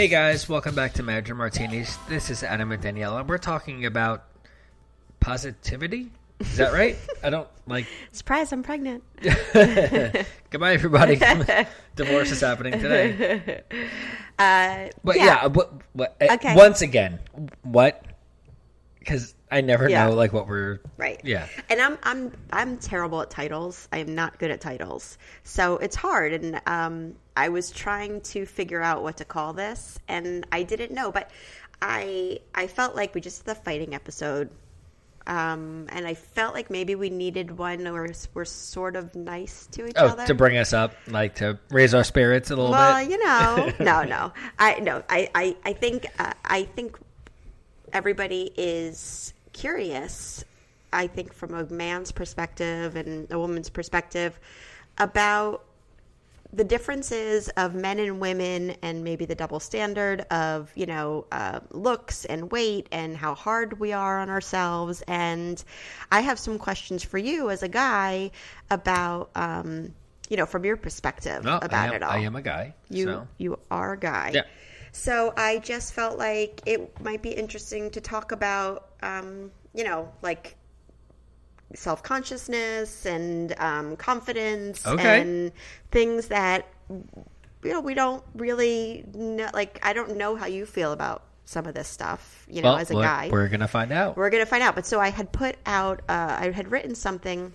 Hey guys, welcome back to Manager Martinis. This is Adam and Daniela. We're talking about positivity. Is that right? I don't like. Surprise, I'm pregnant. Goodbye, everybody. Divorce is happening today. Uh, But yeah. yeah, what, what, uh, Okay. once again, what? Because I never Yeah. know like what we're. Right. Yeah. And I'm I'm I'm terrible at titles. I am not good at titles. So it's hard and um I was trying to figure out what to call this and I didn't know, but I I felt like we just did the fighting episode. Um and I felt like maybe we needed one where we're sort of nice to each Oh, other. to bring us up, like to raise our spirits a little well, bit. you know, no, no. I no, I I I think uh, I think everybody is curious. I think from a man's perspective and a woman's perspective about the differences of men and women and maybe the double standard of you know uh, looks and weight and how hard we are on ourselves and i have some questions for you as a guy about um, you know from your perspective No, about am, it all I am a guy. you so. you are a guy. Yeah. So I just felt like it might be interesting to talk about, um, you know, like self consciousness and um, confidence Okay. and things that you know we don't really know. Like I don't know how you feel about some of this stuff. You know, Well, as a guy, we're gonna find out. we're gonna find out. But so I had put out, uh, I had written something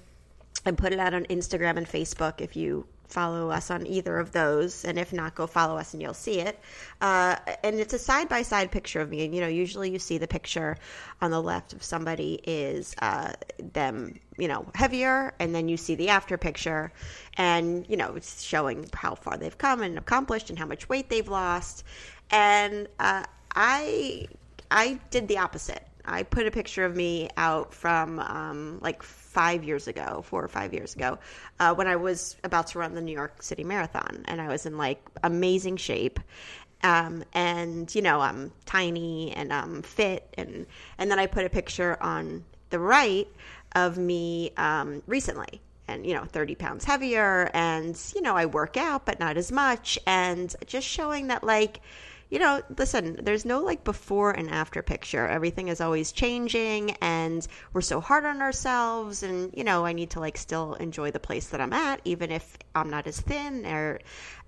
and put it out on Instagram and Facebook. If you follow us on either of those, and if not, go follow us and you'll see it. Uh, and it's a side by side picture of me. And you know, usually you see the picture on the left of somebody is uh, them, you know, heavier, and then you see the after picture, and you know, it's showing how far they've come and accomplished and how much weight they've lost. And uh, I I did the opposite. I put a picture of me out from um, like five years ago, four or five years ago, uh, when I was about to run the New York City Marathon, and I was in like amazing shape. Um, and you know, I'm tiny and I'm fit, and and then I put a picture on the right of me um, recently, and you know, 30 pounds heavier, and you know, I work out, but not as much, and just showing that like you know, listen, there's no like before and after picture. Everything is always changing and we're so hard on ourselves and you know, I need to like still enjoy the place that I'm at even if I'm not as thin or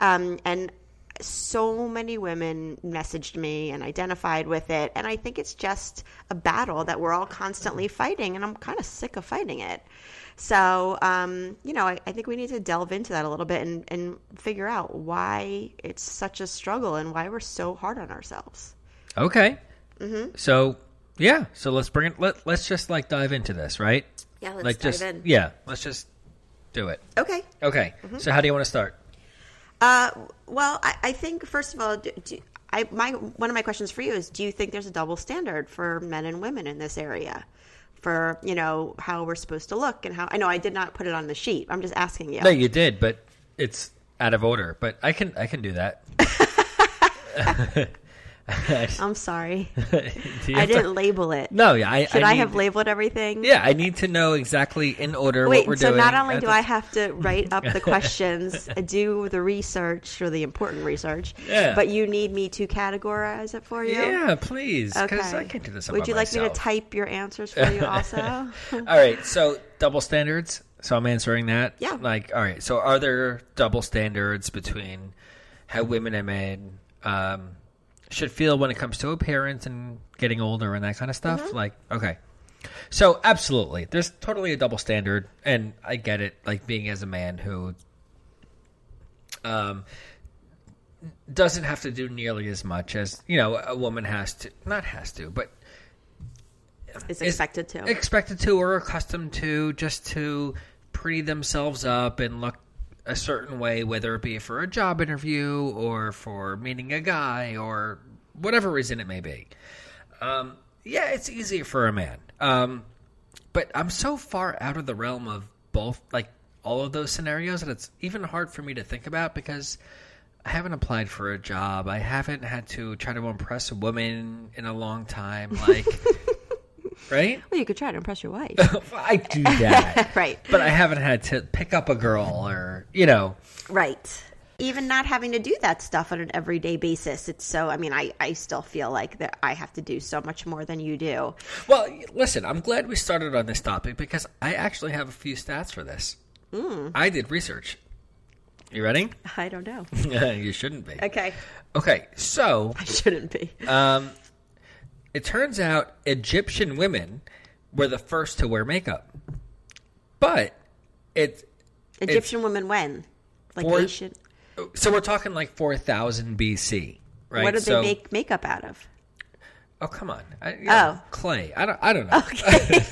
um and so many women messaged me and identified with it and I think it's just a battle that we're all constantly fighting and I'm kind of sick of fighting it. So, um, you know, I, I think we need to delve into that a little bit and, and figure out why it's such a struggle and why we're so hard on ourselves. Okay. Mm-hmm. So yeah, so let's bring it. Let Let's just like dive into this, right? Yeah, let's like dive just in. yeah, let's just do it. Okay. Okay. Mm-hmm. So how do you want to start? Uh, well, I, I think first of all, do, do, I my one of my questions for you is: Do you think there's a double standard for men and women in this area? For you know how we're supposed to look and how I know I did not put it on the sheet. I'm just asking you. No, you did, but it's out of order. But I can I can do that. I'm sorry, I didn't label it. No, yeah. I, Should I, need- have labeled everything? Yeah, I need to know exactly in order Wait, what we're so doing. So not only do I have to write up the questions, do the research or the important research, Yeah. but you need me to categorize it for you? Yeah, please, because Okay. I can't do this. Would you like me to type your answers for you also? All right, so double standards. So I'm answering that. Yeah. Like, all right. So are there double standards between how women and men um, should feel when it comes to appearance and getting older and that kind of stuff? Mm-hmm. Like, okay. So absolutely, there's totally a double standard, and I get it. Like being as a man who um doesn't have to do nearly as much as you know a woman has to, not has to, but Is is expected to. expected to or accustomed to just to pretty themselves up and look a certain way, whether it be for a job interview or for meeting a guy or whatever reason it may be. Um, yeah, it's easier for a man. Um, but I'm so far out of the realm of both, like all of those scenarios, that it's even hard for me to think about because I haven't applied for a job. I haven't had to try to impress a woman in a long time. Like, right? well, you could try to impress your wife. I do that. right. But I haven't had to pick up a girl or, you know. Right. Even not having to do that stuff on an everyday basis. It's so, I mean, I, I still feel like that I have to do so much more than you do. Well, listen, I'm glad we started on this topic because I actually have a few stats for this. I did research. You ready? I don't know. you shouldn't be. Okay. Okay, so I shouldn't be. um, it turns out Egyptian women were the first to wear makeup. But it Egyptian women when? Like For- ancient. so we're talking like 4000 BC, right? What did so, they make makeup out of? Oh, come on. I, Oh. clay. I don't I don't know. Okay.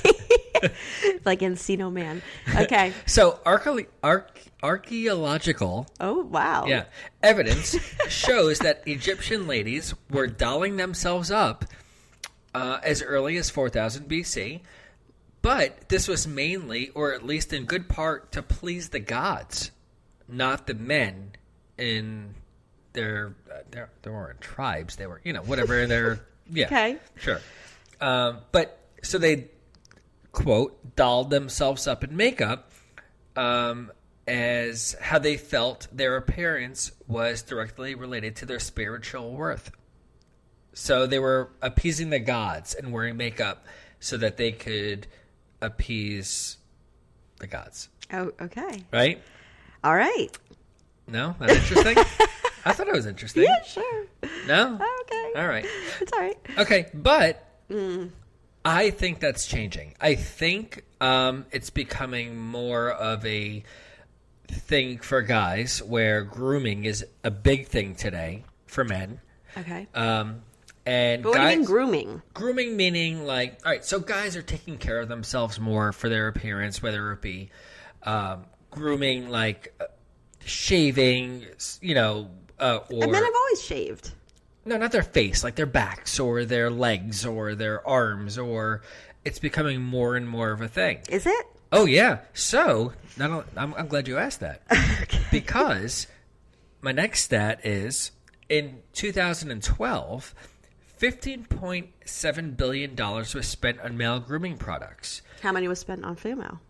like Encino Man. Okay. So archae- arch- archaeological Oh, wow. yeah evidence shows that Egyptian ladies were dolling themselves up uh, as early as 4000 BC, but this was mainly, or at least in good part, to please the gods, not the men in their uh, their they weren't tribes. They were you know whatever their yeah Okay. sure. Um, but so they quote dolled themselves up in makeup um, as how they felt their appearance was directly related to their spiritual worth. So they were appeasing the gods and wearing makeup so that they could appease the gods. Oh, okay. Right? All right. No? That's interesting? I thought it was interesting. Yeah, sure. No? Okay. All right. It's all right. Okay, but I think that's changing. I think um, it's becoming more of a thing for guys where grooming is a big thing today for men. Okay. Um, and but what do you mean grooming? grooming meaning like, all right, so guys are taking care of themselves more for their appearance, whether it be um, grooming, like uh, shaving, you know, uh, or And men have always shaved. no, not their face, like their backs or their legs or their arms, or it's becoming more and more of a thing. Is it? Oh yeah. So, not only, I'm, I'm glad you asked that because my next stat is in 2012, 15.7 billion dollars was spent on male grooming products. How many was spent on female?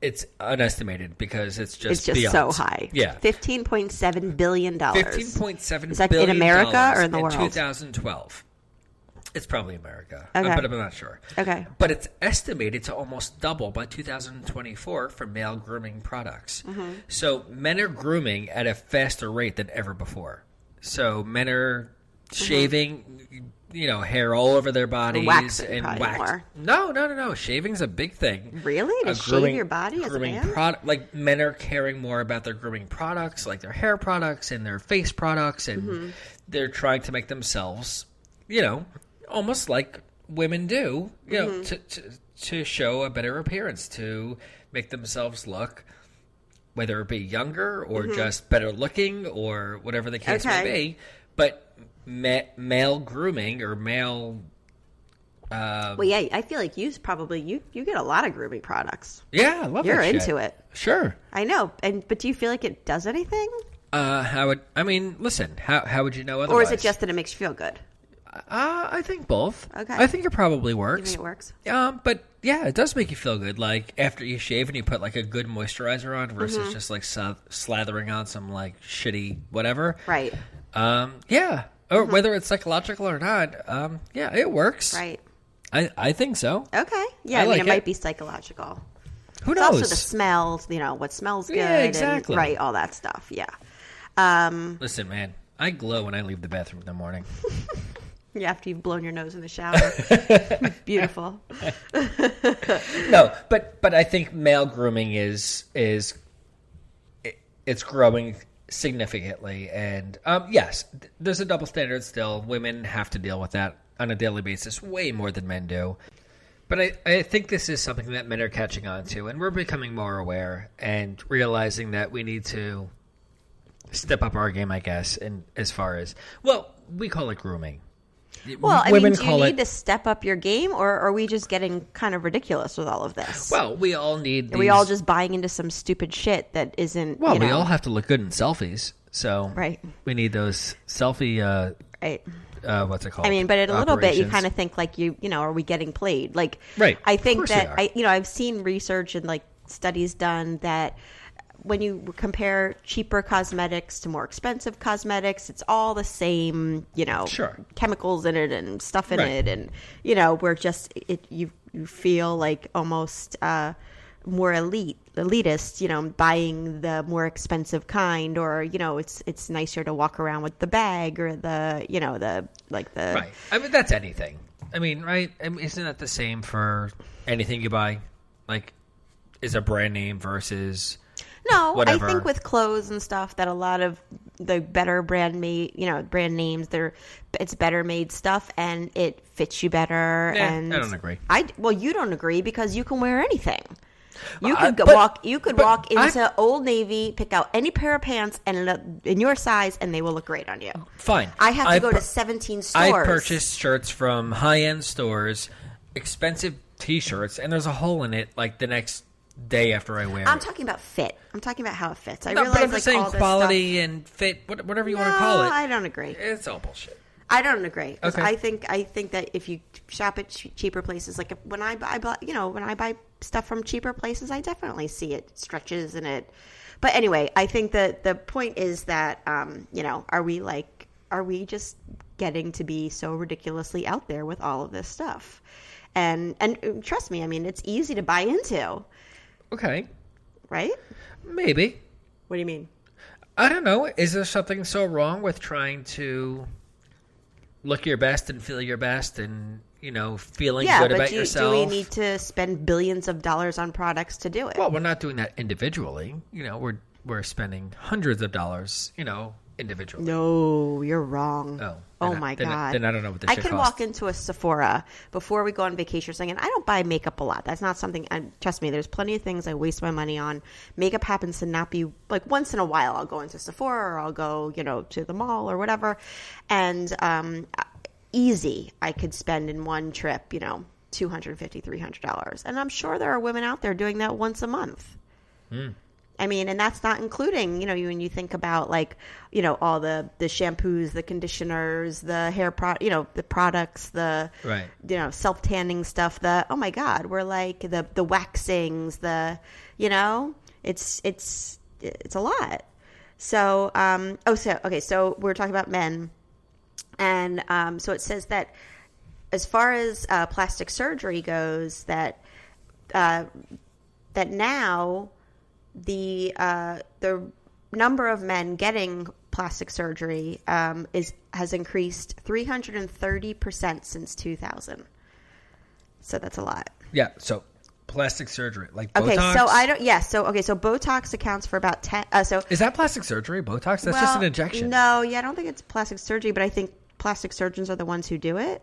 It's unestimated because it's just It's just beyond. so high. Yeah, Fifteen point seven billion dollars. fifteen point seven Is that in America or in the world? 2012. It's probably America, uh, Okay. but I'm not sure. Okay. But it's estimated to almost double by 2024 for male grooming products. Mm-hmm. So men are grooming at a faster rate than ever before. So men are. Shaving, you know, hair all over their bodies Waxing and probably wax. more. No, no, no, no. Shaving's a big thing. Really? To A shave your body as a grooming man? product like men are caring more about their grooming products like their hair products and their face products and Mm-hmm. they're trying to make themselves you know almost like women do you know Mm-hmm. to, to to show a better appearance to make themselves look whether it be younger or just better looking or whatever the case may Mm-hmm. Okay. be but ma- male grooming or male uh, Well, yeah, I feel like you probably you you get a lot of grooming products. yeah I love it. You're that shit. into it. sure I know, and but do you feel like it does anything, Uh, how would I mean? Listen, how how would you know or is it just that it makes you feel good? Uh, I think both. Okay. I think it probably works. think it works? Um, but yeah, it does make you feel good. Like after you shave and you put like a good moisturizer on versus Mm-hmm. just like slathering on some like shitty whatever. Right, Um, yeah. Or whether it's psychological or not, um, yeah, it works. right. I I think so. Okay. Yeah, I I, mean, like it, it. might be psychological. Who It's knows? also the smells, you know, what smells good, Yeah, exactly. and, right? All that stuff. Yeah. Um, Listen, man, I glow when I leave the bathroom in the morning. Yeah, after you've blown your nose in the shower. Beautiful. no, but but I think male grooming is is it, it's growing significantly, and um, yes, th- there's a double standard still. Women have to deal with that on a daily basis, way more than men do. But I, I think this is something that men are catching on to, and we're becoming more aware and realizing that we need to step up our game, I guess, and as far as well, we call it grooming. Well, I mean, do you need it to step up your game, or are we just getting kind of ridiculous with all of this? well. We all need. are we all just buying into some stupid shit that isn't? Well, you we know, all have to look good in selfies, so Right. We need those selfie. Uh, right. uh, what's it called? I mean, but at a little bit, you kind of think like you, you know, are we getting played? Like, Right. I think that. I, you know, I've seen research and like studies done that when you compare cheaper cosmetics to more expensive cosmetics, it's all the same, you know, Sure. chemicals in it and stuff in Right. it, and you know, we're just it you you feel like almost. uh more elite elitist you know buying the more expensive kind or you know it's it's nicer to walk around with the bag or the you know the like the right. I mean, that's anything. I mean, right? I mean, isn't that the same for anything you buy? Like, is a brand name versus No, whatever. I think with clothes and stuff that a lot of the better brand made, you know, brand names, they're it's better made stuff and it fits you better. Yeah, and I don't agree. I well, you don't agree because you can wear anything. You could go but- walk. You could walk I- into Old Navy, pick out any pair of pants, and in your size, and they will look great on you. fine. I have to go pur- to seventeen stores. I purchased shirts from high end stores, expensive T-shirts, and there's a hole in it like the next day after I wear I'm it. talking about fit. I'm talking about how it fits. I No, realize but I'm like saying quality stuff- and fit, whatever you want to call it. I don't agree. It's all bullshit. I don't agree. Okay. I think I think that if you shop at ch- cheaper places, like if, when I buy, I buy, you know, when I buy stuff from cheaper places, I definitely see it stretches in it. But anyway, I think that the point is that um, you know, are we like, are we just getting to be so ridiculously out there with all of this stuff? And and uh, trust me, I mean, it's easy to buy into, Okay, right? maybe. What do you mean? I don't know. Is there something so wrong with trying to look your best and feel your best and, you know, feeling Yeah, good about do, you- yourself? do we need to spend billions of dollars on products to do it? well, we're not doing that individually. You know, we're we're spending hundreds of dollars, you know, individually. No, you're wrong. Oh, oh I- my then I- god. then I don't know what this I can costs. walk into a Sephora before we go on vacation or something, and I don't buy makeup a lot. That's not something. I, trust me, there's plenty of things I waste my money on. Makeup happens to not be like once in a while. I'll go into Sephora or I'll go, you know, to the mall or whatever, and um, easy. I could spend in one trip, you know, 250 dollars, and I'm sure there are women out there doing that once a month. I mean, and that's not including, you know, you when you think about like, you know, all the the shampoos, the conditioners, the hair pro, you know, the products, the Right. you know, self tanning stuff. The oh my god, we're like the the waxings, the you know, it's it's it's a lot. So, um, oh, so okay, so we're talking about men, and um, so it says that as far as uh, plastic surgery goes, that uh, that now the uh, the number of men getting plastic surgery um, is has increased 330 percent since 2000. So that's a lot. Yeah. So plastic surgery, like Botox. Okay, so I don't. Yeah, so okay, so Botox accounts for about 10. Uh, so Is that plastic surgery? Botox? That's just an injection. No, yeah, I don't think it's plastic surgery, but I think plastic surgeons are the ones who do it.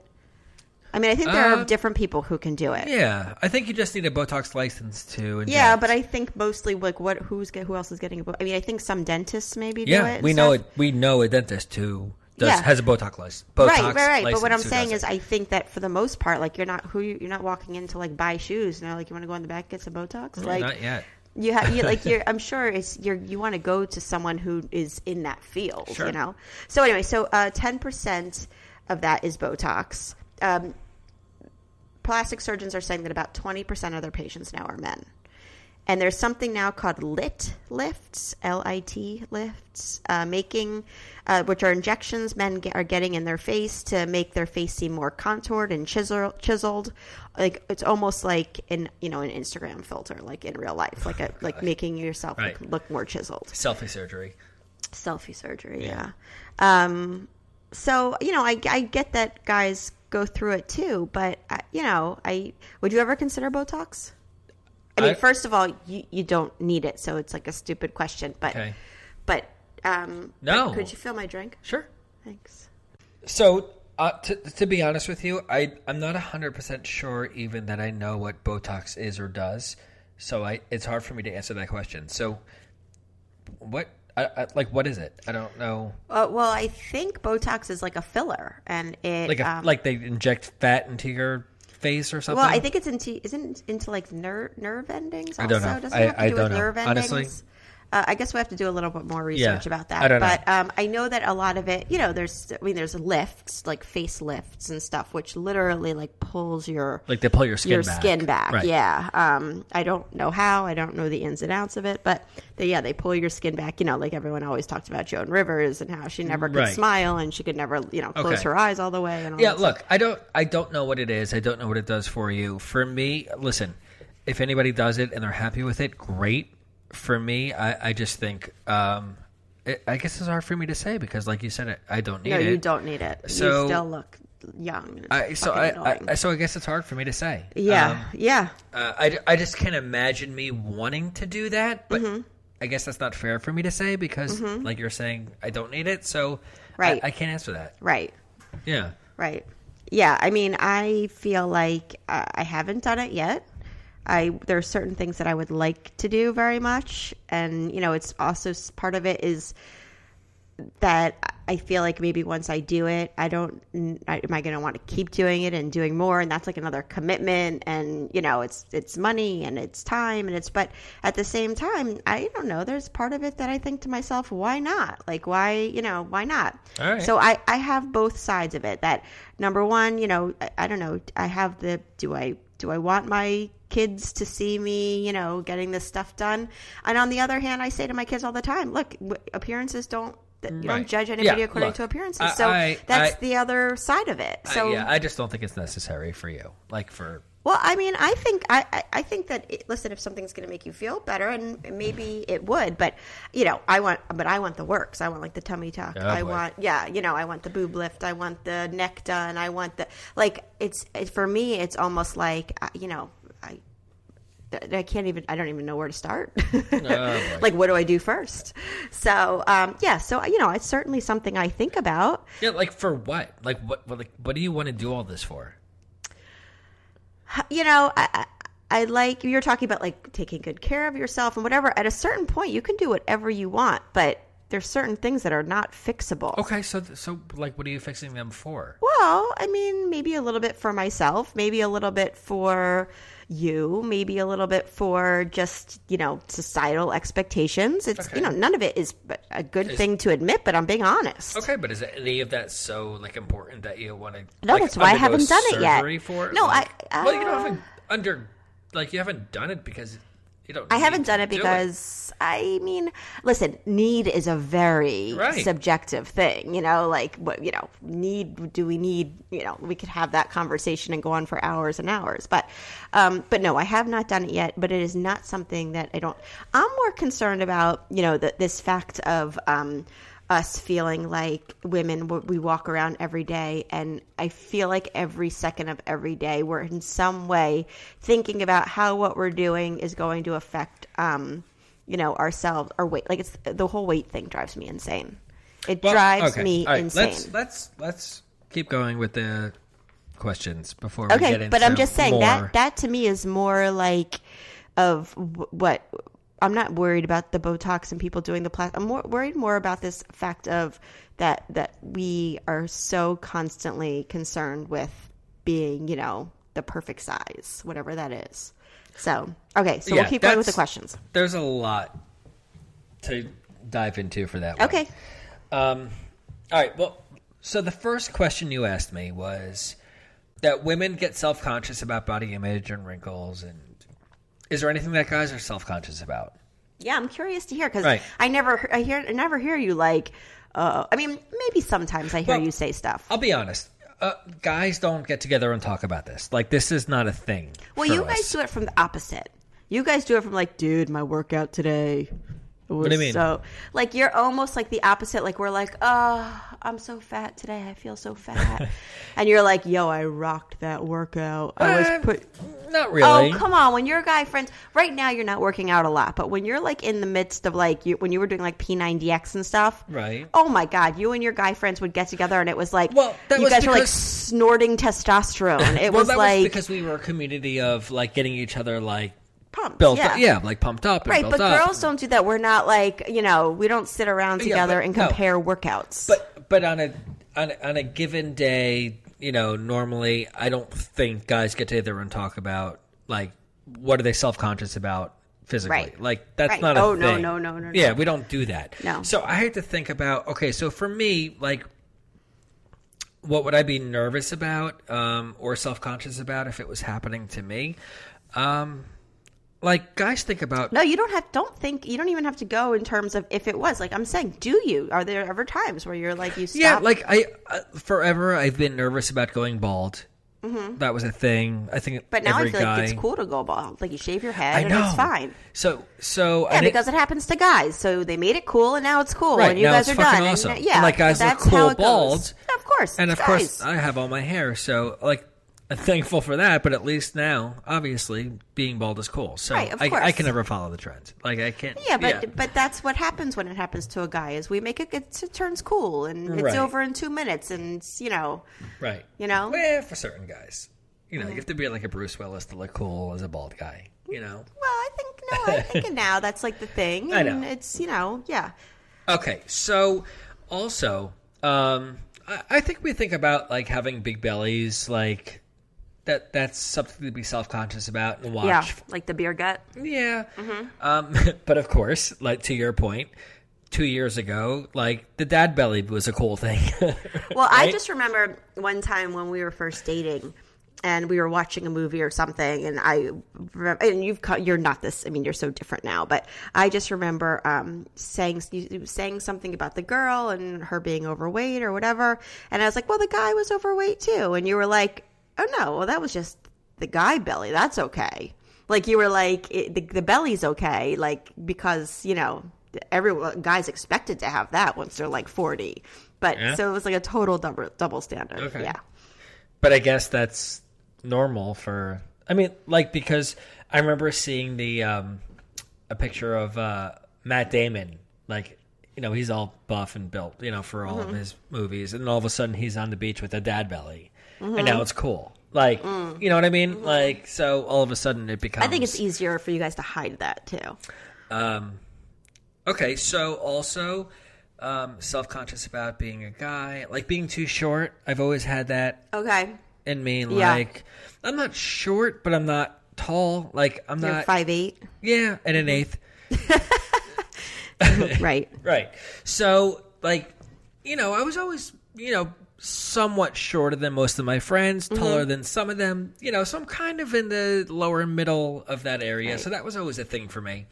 I mean, I think there Uh, are different people who can do it. Yeah, I think you just need a Botox license too. Yeah, but I think mostly like what who's get who else is getting a I mean, I think some dentists maybe do yeah, we know it. We know a dentist who does Yeah. has a Botox license. Botox right, right, right. But what I'm saying is. I think that for the most part, like you're not who you, you're not walking in to like buy shoes. You know, like you want to go in the back get some Botox. like not yet. You have you like you're. I'm sure it's you're. You want to go to someone who is in that field. Sure. You know. So anyway, so uh, ten percent of that is Botox. Um, plastic surgeons are saying that about twenty percent of their patients now are men. And there's something now called LIT lifts, L-I-T lifts, uh, making, uh, which are injections men get, are getting in their face to make their face seem more contoured and chisel, chiseled. Like it's almost like in you know an Instagram filter, like in real life, like a, like making yourself Right. look, look more chiseled Selfie surgery. selfie surgery yeah, um so you know, I I get that guys go through it too, but uh, you know, I would you ever consider Botox? I mean, I- first of all, you you don't need it, so it's like a stupid question. But Okay. but um, No. but Could you fill my drink? Sure. Thanks. So, uh, to, to be honest with you, I I'm not hundred percent sure even that I know what Botox is or does. So I it's hard for me to answer that question. So, what I, I, like what is it? I don't know. Uh, well, I think Botox is like a filler, and it Like a, um, like they inject fat into your face or something. Well, I think it's into isn't into like nerve nerve endings. Also? I don't know. Doesn't I- it have to I do don't with know. nerve Honestly. Uh, I guess we have to do a little bit more research Yeah. about that. I don't know. but um, I know that a lot of it, you know, there's I mean, there's lifts like face lifts and stuff, which literally like pulls your like they pull your skin your back. skin back. Right. Yeah. Um, I don't know how. I don't know the ins and outs of it, but they, yeah, they pull your skin back. You know, like everyone always talked about Joan Rivers and how she never could Right. smile and she could never, you know, close Okay. her eyes all the way. And all Yeah, look, I don't I don't know what it is. I don't know what it does for you. For me, listen, if anybody does it and they're happy with it, great. For me, I, I just think um it, I guess it's hard for me to say because like you said I don't need No, it. you don't need it. So- you still look young. I, so I. I so I guess it's hard for me to say. yeah, Um, yeah. uh, I, I just can't imagine me wanting to do that, but Mm-hmm. I guess that's not fair for me to say because, like you're saying, I don't need it, so Right. I, I can't answer that. Right, Yeah. right. Yeah, I mean, I feel like uh, I haven't done it yet. I there are certain things that I would like to do very much, and you know, it's also part of it is that I feel like maybe once I do it, I don't. I, am I going to want to keep doing it and doing more? And that's like another commitment, and you know, it's it's money and it's time and it's. But at the same time, I don't know. There's part of it that I think to myself, why not? Like, why you know, why not? Right. So I I have both sides of it. That number one, you know, I, I don't know. I have the do I do I want my kids to see me, you know, getting this stuff done? And on the other hand, I say to my kids all the time, look, appearances don't. You Right. don't judge anybody Yeah, according look, to appearances. I- so I- that's I- the other side of it. So yeah, I just don't think it's necessary for you. Like for well, I mean, I think I, I, I think that it, listen, if something's going to make you feel better, and maybe it would, but you know, I want, but I want the works. I want like the tummy tuck. Oh, I boy. want, yeah, you know, I want the boob lift. I want the neck done. I want the like. It's it, for me. It's almost like uh, you know, I. I can't even. I don't even know where to start. boy. like, what do I do first? So, um, yeah. So, you know, it's certainly something I think about. yeah, like for what? Like what? What, like, what do you want to do all this for? you know, I, I, I like you're talking about like taking good care of yourself and whatever. At a certain point, you can do whatever you want, but there's certain things that are not fixable. Okay, so so like, what are you fixing them for? Well, I mean, maybe a little bit for myself, maybe a little bit for you, maybe a little bit for just you know societal expectations. It's Okay. you know none of it is a good thing to admit, but I'm being honest. Okay, but is any of that so like important that you want to? No, like, that's why I haven't done it yet. For it? No, Like- I- well, you don't uh, haven't under like you haven't done it because I haven't done it do because I mean, listen, need is a very Right. subjective thing, you know, like what, you know, need do we need, you know, we could have that conversation and go on for hours and hours. But um but no, I have not done it yet, but it is not something that I don't I'm more concerned about, you know, the, this fact of um us feeling like women we walk around every day and i feel like every second of every day we're in some way thinking about how what we're doing is going to affect um you know ourselves our weight like it's the whole weight thing drives me insane it Well, drives okay. me right, insane Let's let's let's keep going with the questions before we get okay but i'm just saying more. that that to me is more like of what i'm not worried about the botox and people doing the plastic i'm more worried more about this fact of that that we are so constantly concerned with being you know the perfect size whatever that is so okay so Yeah, we'll keep going with the questions There's a lot to dive into for that. One. okay Um, all right. Well, so the first question you asked me was that women get self conscious about body image and wrinkles, and is there anything that guys are self conscious about? yeah i'm curious to hear because Right. i never i hear I never hear you like uh, i mean maybe sometimes i hear Well, you say stuff I'll be honest. Uh, guys don't get together and talk about this. Like this is not a thing. Well, you guys us. do it from the opposite. You guys do it from like, dude, my workout today. It was What do you mean? So, like, you're almost like the opposite. Like, we're like, oh, I'm so fat today. I feel so fat. and you're like, yo, I rocked that workout. I was um, put. Not really. Oh, come on. When you're a guy friends, right now you're not working out a lot, but when you're like in the midst of like, you, when you were doing like P90X and stuff. Right. Oh my God. You and your guy friends would get together and it was like, Well, that you was guys were like snorting testosterone. It well, was that like was because we were a community of like getting each other like pumped. built yeah. up, yeah, like pumped up, and Right, but up. girls don't do that. We're not like you know we don't sit around Yeah, together but and no. compare workouts. But but on a on a, on a given day, you know, normally I don't think guys get together and talk about like what are they self conscious about physically. Right. Like that's Right. not a Oh, no, thing. no, no, no, no. Yeah, we don't do that. No. So I had to think about okay, so for me, like what would I be nervous about um, or self conscious about if it was happening to me? Um, like guys think about no, you don't have. Don't think. You don't even have to go in terms of if it was like I'm saying. Do you? Are there ever times where you're like you stop? Yeah, like I uh, forever I've been nervous about going bald. That was a thing. I think Mm-hmm. But now every I feel guy, like it's cool to go bald. Like you shave your head I and it's fine. So so Yeah, think- because it happens to guys. So they made it cool, and now it's cool, Right, and you guys it's are fucking done. awesome. And, yeah, Like, guys look cool bald. Yeah, of course, and of course. I have all my hair, so like thankful for that. But at least now, obviously, being bald is cool. So Right, I, I can never follow the trends. Like I can't. Yeah, but but that's what happens when it happens to a guy is we make it it, it turns cool and it's Right. over in two minutes and you know right. you know? yeah, for certain guys, you know, you have to be like a Bruce Willis to look cool as a bald guy. You know. well I think no I think now that's like the thing I and know. it's you know yeah Okay, so also, um, I, I think we think about like having big bellies, like that. That's something to be self conscious about and watch. yeah like the beer gut Yeah. Mm-hmm. Um, but of course, like to your point, two years ago, like the dad belly was a cool thing. Well, I just remember one time when we were first dating, and we were watching a movie or something, and I remember, and you've you're not this. I mean, you're so different now, but I just remember um, saying saying something about the girl and her being overweight or whatever, and I was like, well, the guy was overweight too, and you were like, oh no, well that was just the guy belly. That's okay. Like you were like it, the, the belly's okay, like because you know everyone guys expected to have that once they're like 40 but Yeah. so it was like a total double double standard Okay. yeah but I guess that's normal for. I mean, like because I remember seeing the um, a picture of uh, Matt Damon, like you know he's all buff and built, you know, for all Mm-hmm. of his movies, and all of a sudden he's on the beach with a dad belly, Mm-hmm. and now it's cool. Like you know what I mean? Like so, all of a sudden it becomes. i think it's easier for you guys to hide that too Okay, so also um, self conscious about being a guy, like being too short. I've always had that okay in me. Yeah. Like I'm not short, but I'm not tall. Like I'm you're not. five eight Yeah, and an eighth. right Right. So like, you know, I was always you know somewhat shorter than most of my friends, Mm-hmm. taller than some of them. You know, so I'm kind of in the lower middle of that area. So that was always a thing for me.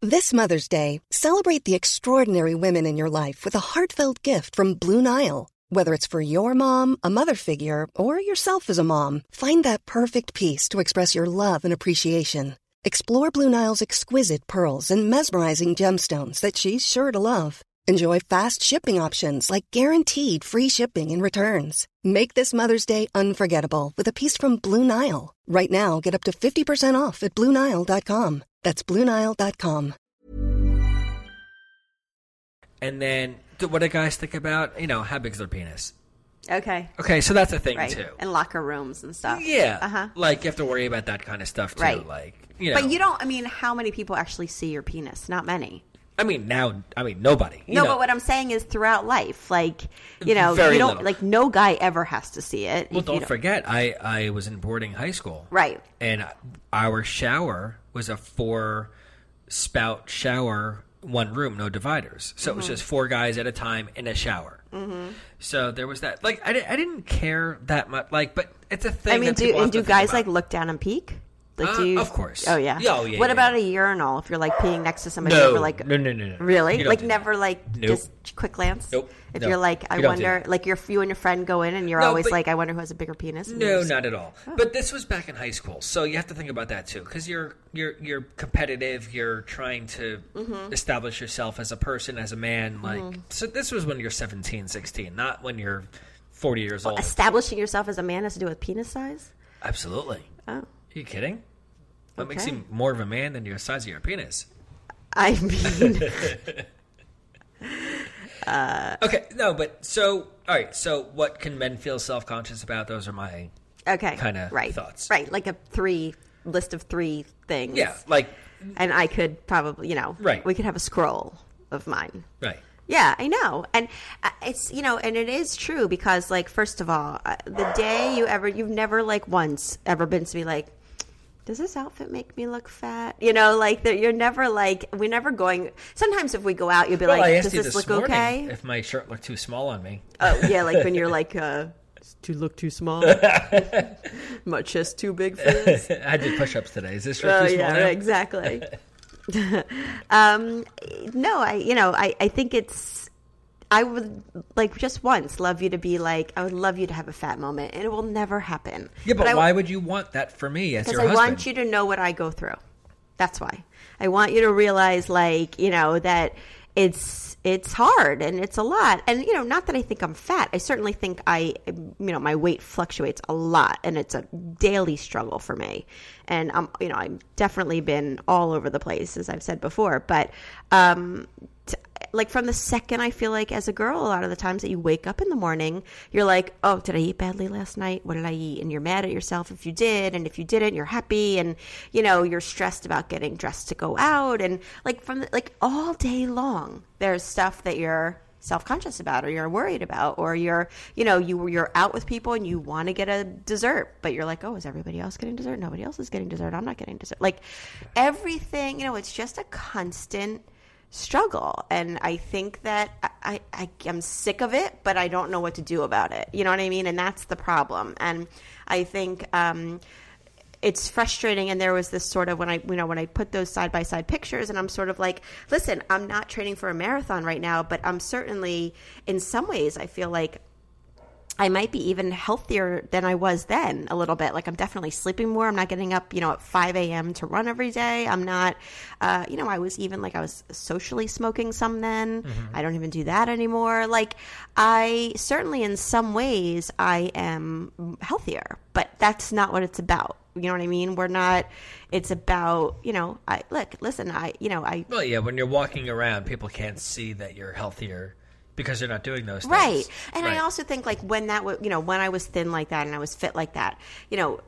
This Mother's Day, celebrate the extraordinary women in your life with a heartfelt gift from Blue Nile. Whether it's for your mom, a mother figure, or yourself as a mom, find that perfect piece to express your love and appreciation. Explore Blue Nile's exquisite pearls and mesmerizing gemstones that she's sure to love. Enjoy fast shipping options like guaranteed free shipping and returns. Make this Mother's Day unforgettable with a piece from Blue Nile. Right now, get up to 50% off at BlueNile.com. That's BlueNile.com. And then, what do guys think about? You know, how big's their penis? okay Okay, so that's a thing right too. and locker rooms and stuff Yeah, uh-huh like you have to worry about that kind of stuff too. Right. Like, you know, but you don't i mean how many people actually see your penis not many I mean, now, I mean, nobody. You no, know. but what I'm saying is throughout life, like you know, Very you don't little. like no guy ever has to see it. Well, you don't forget, I I was in boarding high school, Right. And our shower was a four spout shower, one room, no dividers. So it Mm-hmm. was just four guys at a time in a shower. Mm-hmm. So there was that. Like I, I didn't care that much. Like, but it's a thing. I mean, do and do guys like look down and peek? Like, Uh, do you, of course. Oh yeah. Yeah, oh, yeah, What yeah. about a urinal? If you're like peeing next to somebody, No. never like No, no, no, no. Really? Like never like Nope. just quick glance. Nope. If you're like, I You wonder, like you're you and your friend go in and you're No, always but- like, I wonder who has a bigger penis. No, not at all. Oh. But this was back in high school, so you have to think about that too, because you're you're you're competitive. You're trying to Mm-hmm. establish yourself as a person, as a man. Like, so this was when you're 17, 16, not when you're 40 years old. Establishing yourself as a man has to do with penis size. Absolutely. Oh, Are you kidding? What makes Okay. you more of a man than your size of your penis? I mean, uh, Okay, no, but so all right. So, what can men feel self conscious about? Those are my okay, Kinda right, thoughts. right, like a three list of three things. yeah, like and I could probably, you know, Right. We could have a scroll of mine. right. Yeah, I know, and uh, it's you know, and it is true because, like, first of all, uh, the day you ever, you've never like once ever been to be like, does this outfit make me look fat? You know, like that. You're never like, we're never going. Sometimes if we go out, you'll be Well, like, does this this look okay? if my shirt looked too small on me. Oh yeah, like when you're like, uh, to look too small, my chest too big for this. I did push-ups today. Is this shirt Oh too small yeah, exactly. um, no, I you know I I think it's I would like just once love you to be like I would love you to have a fat moment, and it will never happen. Yeah, but, I, why would you want that for me as Because your I husband? want you to know what I go through. That's why I want you to realize, like you know, that it's it's hard and it's a lot. And you know, not that I think I'm fat. I certainly think I, you know, my weight fluctuates a lot, and it's a daily struggle for me. And I'm, you know, I've definitely been all over the place, as I've said before. But um, like from the second I feel like as a girl, a lot of the times that you wake up in the morning, you're like, oh, did I eat badly last night? What did I eat? And you're mad at yourself if you did, and if you didn't, you're happy, and you know you're stressed about getting dressed to go out, and like from the, like all day long, there's stuff that you're self-conscious about or you're worried about or you're you know you you're out with people and you want to get a dessert but you're like oh is everybody else getting dessert nobody else is getting dessert i'm not getting dessert like everything you know it's just a constant struggle. And i think that I, I i'm sick of it but i don't know what to do about it. You know what i mean? And that's the problem. And i think um it's frustrating. And there was this sort of when i you know when i put those side by side pictures and i'm sort of like listen i'm not training for a marathon right now but i'm certainly in some ways i feel like I might be even healthier than I was then a little bit. Like I'm definitely sleeping more. I'm not getting up, you know, at 5 a.m. to run every day. I'm not, uh, you know, I was even like I was socially smoking some then. I don't even do that anymore. Like I certainly in some ways I am healthier, but that's not what it's about. You know what I mean? We're not, it's about, you know, I look, listen, I, you know, I, Well, yeah, when you're walking around, people can't see that you're healthier because they're not doing those things. Right. And I also think like when that was, you know, when I was thin like that and I was fit like that, you know,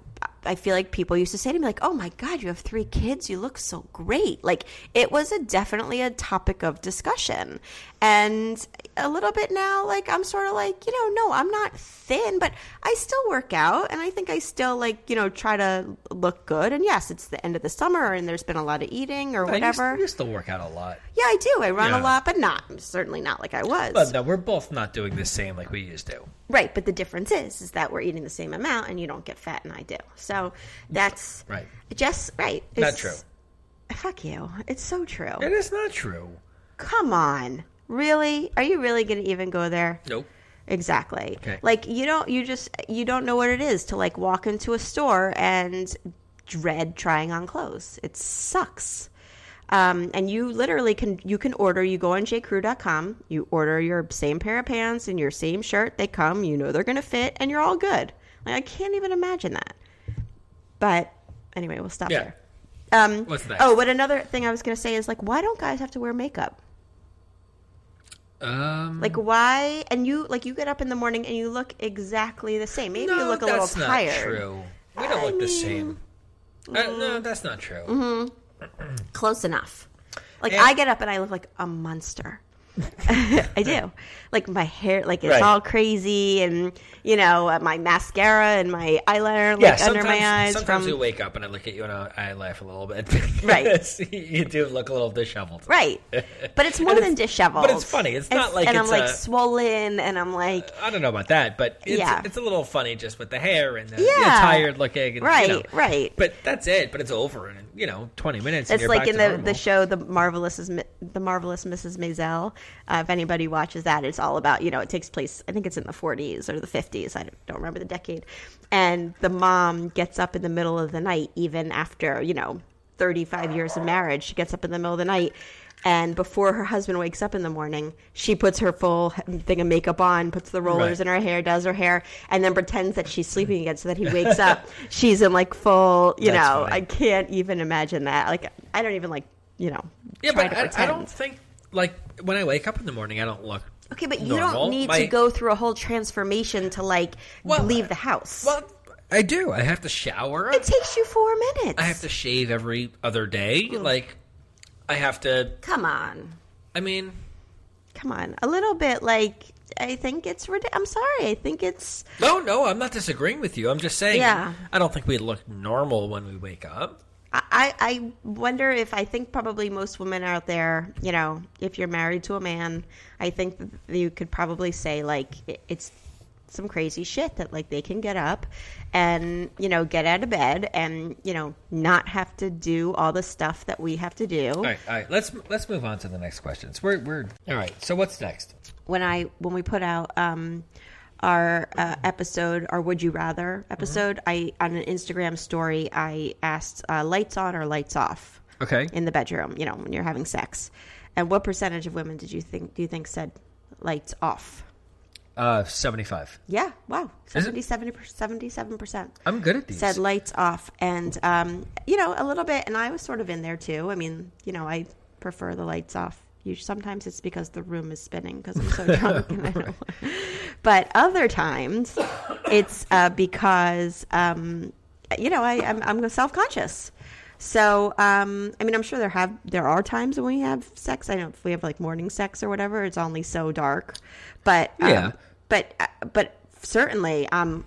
I feel like people used to say to me like, "Oh my god, you have 3 kids. You look so great." Like it was a definitely a topic of discussion. And a little bit now like I'm sort of like, you know, no, I'm not thin, but I still work out and I think I still like, you know, try to look good. And yes, it's the end of the summer and there's been a lot of eating or Yeah, you whatever. You, still work out a lot. yeah, I do. I run Yeah. a lot, but not certainly not like I was. But no, we're both not doing the same like we used to. Right, but the difference is is that we're eating the same amount and you don't get fat and I do. So that's Right. Just right. It's, Not true. Fuck you. It's so true. It is not true. Come on. Really? Are you really going to even go there? Nope. Exactly. Okay. Like you don't you just you don't know what it is to like walk into a store and dread trying on clothes. It sucks. Um, and you literally can you can order you go on jcrew.com you order your same pair of pants and your same shirt they come you know they're gonna fit and you're all good like i can't even imagine that but anyway we'll stop Yeah. there um, What's next? oh but another thing i was gonna say is like why don't guys have to wear makeup Um, like why? And you like you get up in the morning and you look exactly the same. Maybe no, you look a little that's not tired. true. We don't I look the mean, same. Uh, no, that's not true. Close enough. Like And- I get up and I look like a monster. I do. Like my hair, like it's Right. all crazy, and you know uh, my mascara and my eyeliner, like under my eyes. sometimes from you wake up and I look at you and I, laugh a little bit. Right. you do look a little disheveled. right, but it's more And than it's- disheveled. but it's funny. It's not like and it's I'm like a- swollen, and I'm like, I don't know about that, but it's, Yeah. it's a little funny just with the hair and the Yeah. tired looking. And, Right, you know. right. But that's it. But it's over in you know twenty minutes. and it's like in the, normal. the show the marvelous is the marvelous mrs maisel uh, if anybody watches that it's all about you know it takes place i think it's in the 40s or the 50s i don't remember the decade and the mom gets up in the middle of the night even after you know 35 years of marriage she gets up in the middle of the night and before her husband wakes up in the morning, she puts her full thing of makeup on, puts the rollers Right. in her hair, does her hair, and then pretends that she's sleeping again so that he wakes up. She's in like full, you That's know, funny. I can't even imagine that. Like, I don't even like, you know, yeah, try but to I, I don't think like when I wake up in the morning, I don't look. Okay, but you normal. don't need My- to go through a whole transformation to like Well, leave the house. Well, I do. I have to shower. it takes you four minutes. I have to shave every other day. Like I have to. Come on, I mean, come on, a little bit. Like, I think it's. I'm sorry. I think it's. no, no. I'm not disagreeing with you. I'm just saying. Yeah. I don't think we look normal when we wake up. I, I wonder if I think probably most women out there, you know, if you're married to a man, I think that you could probably say like it- it's some crazy shit that like they can get up and you know get out of bed and you know not have to do all the stuff that we have to do. All right, all right. Let's let's move on to the next questions. We're we're all right. So what's next? when I when we put out um, our uh, episode, our Would You Rather episode, I on an Instagram story I asked uh, lights on or lights off Okay. in the bedroom. You know when you're having sex, and what percentage of women did you think do you think said lights off? Uh, seventy-five. Yeah, wow, Is it? 77 percent I'm good at these. said lights off, and um, you know a little bit, and I was sort of in there too. I mean, you know, I prefer the lights off. You, sometimes it's because the room is spinning because I'm so drunk, But other times, it's uh, because um, you know I, I'm, I'm self conscious. So um, I mean, I'm sure there have there are times when we have sex. I don't know if we have like morning sex or whatever, it's only so dark. But um, Yeah. But uh, but certainly I'm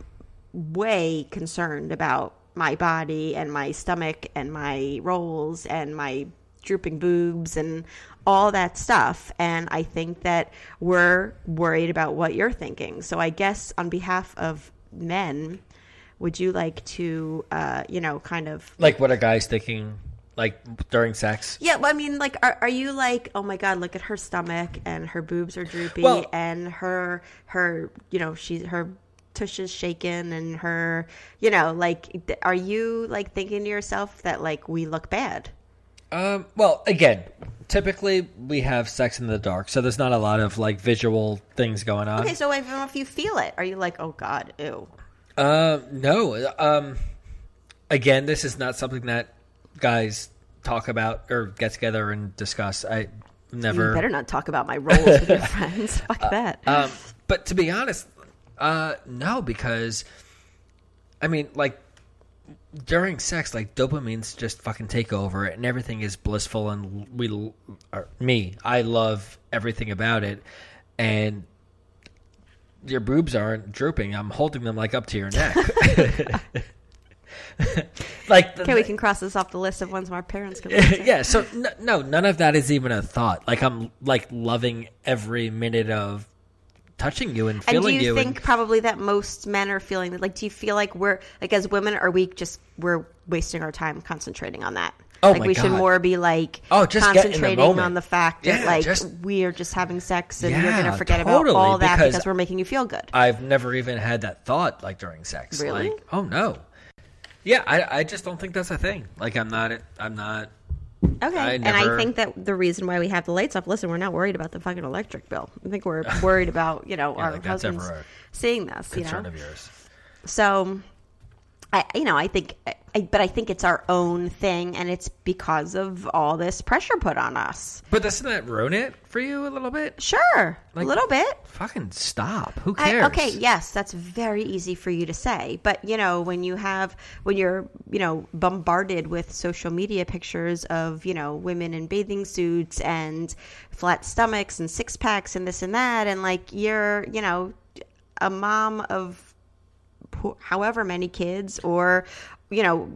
way concerned about my body and my stomach and my rolls and my drooping boobs and all that stuff and I think that we're worried about what you're thinking. So I guess on behalf of men, would you like to uh, you know, kind of like what are guys thinking? Like during sex? yeah, well, I mean, like, are, are you like, oh my god, look at her stomach and her boobs are droopy Well- and her her you know she's her tush is shaken and her you know like are you like thinking to yourself that like we look bad? Um. Well, again, typically we have sex in the dark, so there's not a lot of like visual things going on. Okay, so if, if you feel it, are you like, oh god, ew? Uh, no. Um, again, this is not something that guys talk about or get together and discuss. I never. You better not talk about my rolls with your friends. Fuck that. Um, but to be honest, uh, no, because I mean, like during sex, like dopamines just fucking take over, and everything is blissful, and we, or me, I love everything about it, and your boobs aren't drooping. I'm holding them like up to your neck. like the, okay, we can cross this off the list of ones my parents can. yeah so n- no none of that is even a thought like i'm like loving every minute of touching you and feeling And do you, you think probably that most men are feeling that? Like, do you feel like we're like as women, are we just we're wasting our time concentrating on that? Oh like we should more be like Oh, just in the concentrating on the fact that like just- we are just having sex and you're gonna forget totally, about all that because because we're making you feel good. i've never even had that thought like during sex Really? like oh no yeah I, I just don't think that's a thing like i'm not i'm not Okay, I and I think that the reason why we have the lights off. Listen, we're not worried about the fucking electric bill. I think we're worried about you know Yeah, our like husbands seeing this. You concern know, of yours So, I, you know, I think, I, but I think it's our own thing, and it's because of all this pressure put on us. But doesn't that ruin it for you a little bit? Sure, Like- a little bit. Fucking stop. Who I, cares? okay, yes, that's very easy for you to say. But, you know, when you have, when you're, you know, bombarded with social media pictures of, you know, women in bathing suits and flat stomachs and six packs and this and that, and like you're, you know, a mom of however many kids or, you know,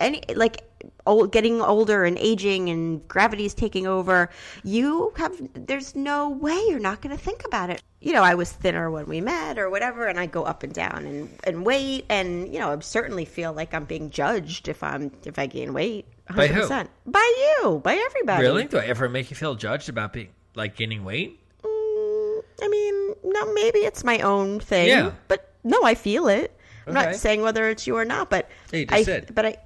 any, like, old, getting older and aging and gravity's taking over, you have, there's no way you're not going to think about it. You know, I was thinner when we met or whatever, and I go up and down and, and weight. And, you know, I certainly feel like I'm being judged if I'm, if I gain weight. 100%. By who? By you, by everybody. Really? Do I ever make you feel judged about being like gaining weight? Mm, I mean, no, maybe it's my own thing. Yeah. But no, I feel it. I'm Okay. not saying whether it's you or not, but Yeah, you just I, said. but I,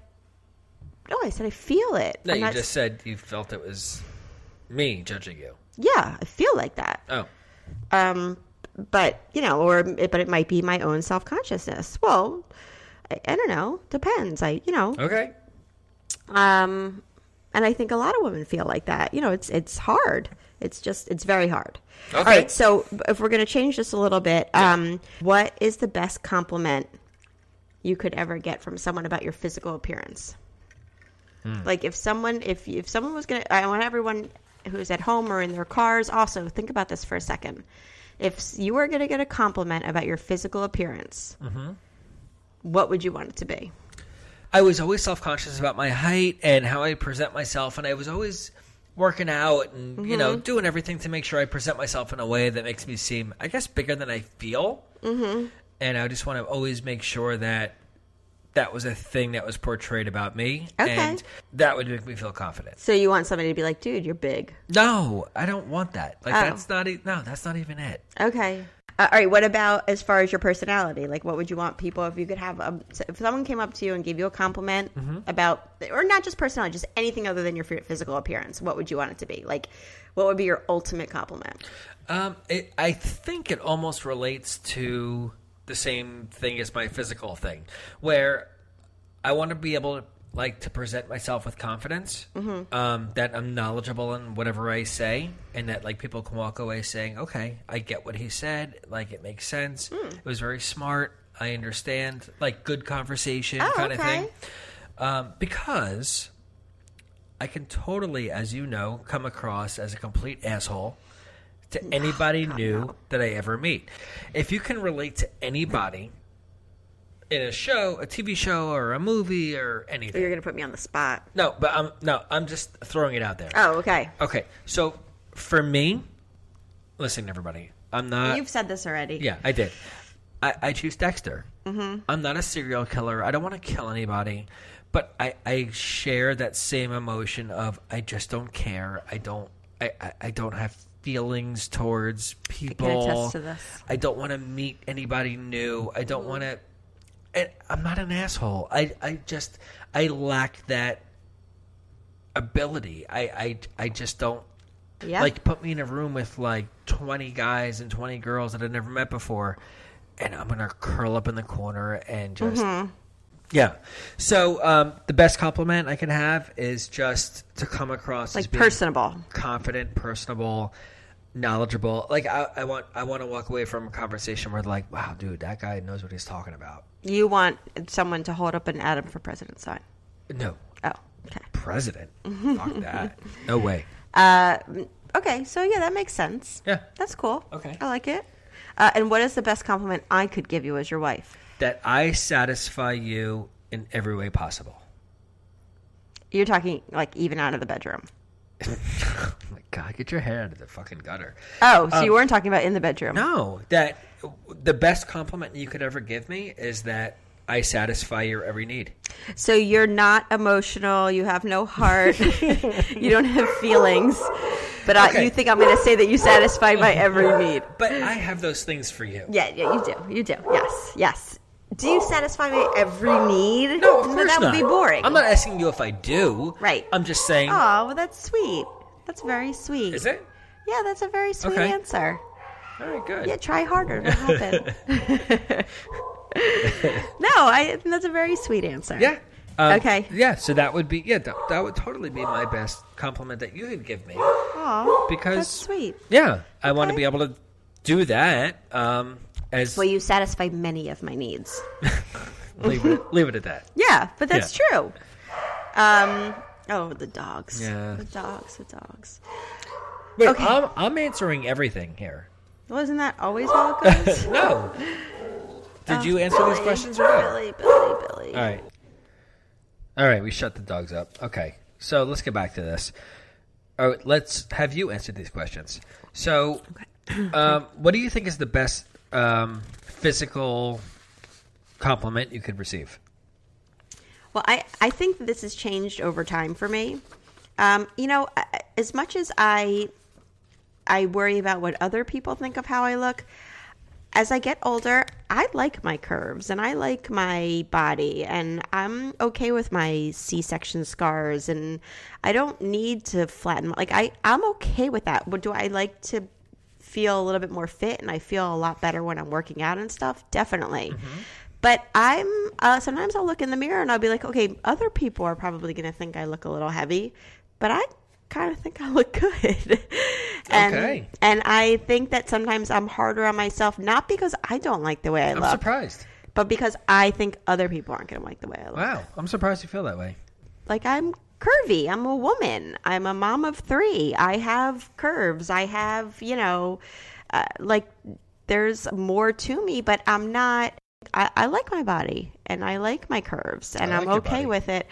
no, I said I feel it. No, I'm you not- just said you felt it was me judging you. yeah, I feel like that. Oh, Um, but you know, or but it might be my own self consciousness. Well, I, I don't know. Depends. I, you know, okay. um, and I think a lot of women feel like that. You know, it's it's hard. It's just it's very hard. All Okay. right. So if we're going to change this a little bit, um, what is the best compliment you could ever get from someone about your physical appearance? Like if someone if if someone was going to I want everyone who's at home or in their cars also think about this for a second. If you were going to get a compliment about your physical appearance, what would you want it to be? I was always self conscious about my height and how I present myself, and I was always working out and you know doing everything to make sure I present myself in a way that makes me seem, I guess, bigger than I feel. Mm-hmm. And I just want to always make sure that that was a thing that was portrayed about me, Okay. and that would make me feel confident. So you want somebody to be like, "Dude, you're big." No, I don't want that. Like Oh. that's not e- no, that's not even it. Okay. Uh, all right. What about as far as your personality? Like, what would you want people if you could have a, if someone came up to you and gave you a compliment about, or not just personality, just anything other than your physical appearance? What would you want it to be? Like, what would be your ultimate compliment? Um, it, I think it almost relates to the same thing as my physical thing, where I want to be able to like to present myself with confidence, um, that I'm knowledgeable in whatever I say, and that like people can walk away saying, "Okay, I get what he said. Like it makes sense. It was very smart. I understand. Like good conversation Oh, kind of thing." Um, because I can totally, as you know, come across as a complete asshole to anybody new that I ever meet. If you can relate to anybody in a show, a TV show, or a movie, or anything. You're gonna put me on the spot. no, but I'm no, I'm just throwing it out there. Oh, okay. Okay, so for me, listen, everybody, I'm not. You've said this already. Yeah, I did. I, I choose Dexter. Mm-hmm. I'm not a serial killer. I don't want to kill anybody, but I, I share that same emotion of I just don't care. I don't I, I, I don't have feelings towards people. attest to this. I don't want to meet anybody new. I don't want to. And I'm not an asshole. I I just I lack that ability. I I I just don't Yeah. like put me in a room with like 20 guys and 20 girls that I've never met before and I'm going to curl up in the corner and just Mm-hmm. Yeah. So um, the best compliment I can have is just to come across as like personable. confident, personable, knowledgeable. Like I, I want I want to walk away from a conversation where like, wow, dude, that guy knows what he's talking about. You want someone to hold up an Adam for President sign. No. Oh, okay. President. Fuck that. No way. Uh, okay, so yeah, that makes sense. Yeah. That's cool. Okay. I like it. Uh, and what is the best compliment I could give you as your wife? That I satisfy you in every way possible. You're talking like even out of the bedroom. Oh my God, get your head out of the fucking gutter. Oh, so you weren't talking about in the bedroom? No, that the best compliment you could ever give me is that I satisfy your every need. So you're not emotional. You have no heart. you don't have feelings. But I, you think I'm going to say that you satisfy my every need? But I have those things for you. Yeah, yeah, you do. You do. Yes, yes. Do you satisfy my every need? No, of course that not. would be boring. I'm not asking you if I do. Right. I'm just saying. Oh, well, that's sweet. That's very sweet. Is it? Yeah, that's a very sweet Okay. answer. All right, good. Yeah, try harder. It'll happen. no, I that's a very sweet answer. Yeah. Um, Okay. Yeah. So that would be yeah. That, that would totally be my best compliment that you could give me. Aw, Because- that's sweet. Yeah, I want to be able to do that. Um, as Well, you satisfy many of my needs. leave it leave it at that. Yeah, but that's Yeah. true. Um. Oh, the dogs. Yeah. The dogs. The dogs. Wait, Okay. I'm, I'm answering everything here. Wasn't that always how it goes? No. Did you answer these questions or not? Billy, Billy, Billy. All right. All right, we shut the dogs up. Okay, so let's get back to this. All right, let's have you answer these questions. So, um, what do you think is the best um, physical compliment you could receive? Well, I, I think this has changed over time for me. Um, you know, as much as I I worry about what other people think of how I look, as I get older, I like my curves and I like my body and I'm okay with my C-section scars and I don't need to flatten like I I'm okay with that. But do I like to feel a little bit more fit and I feel a lot better when I'm working out and stuff? Definitely. But I'm uh, sometimes I'll look in the mirror and I'll be like, okay, other people are probably going to think I look a little heavy, but I kind of think I look good. and, Okay. And I think that sometimes I'm harder on myself, not because I don't like the way I I'm look, surprised. but because I think other people aren't going to like the way I look. Wow, I'm surprised you feel that way. Like I'm curvy. I'm a woman. I'm a mom of three. I have curves. I have, you know, uh, like there's more to me, but I'm not. I, I like my body and I like my curves and I I'm like okay with it.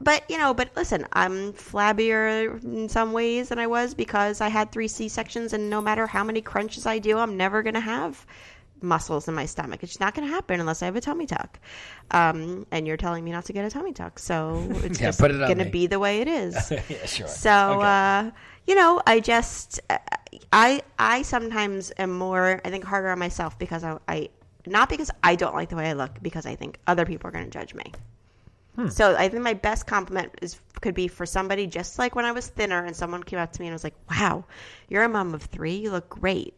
But you know, but listen, I'm flabbier in some ways than I was because I had three C sections, and no matter how many crunches I do, I'm never gonna have muscles in my stomach. It's not going to happen unless I have a tummy tuck. Um, and you're telling me not to get a tummy tuck, so it's Yeah, just it going to be the way it is. yeah, sure. So, Okay. uh, you know, I just, uh, I, I sometimes am more, I think, harder on myself because I, I, not because I don't like the way I look, because I think other people are going to judge me. Hmm. So I think my best compliment is could be for somebody just like when I was thinner and someone came up to me and was like, "Wow, you're a mom of three. You look great."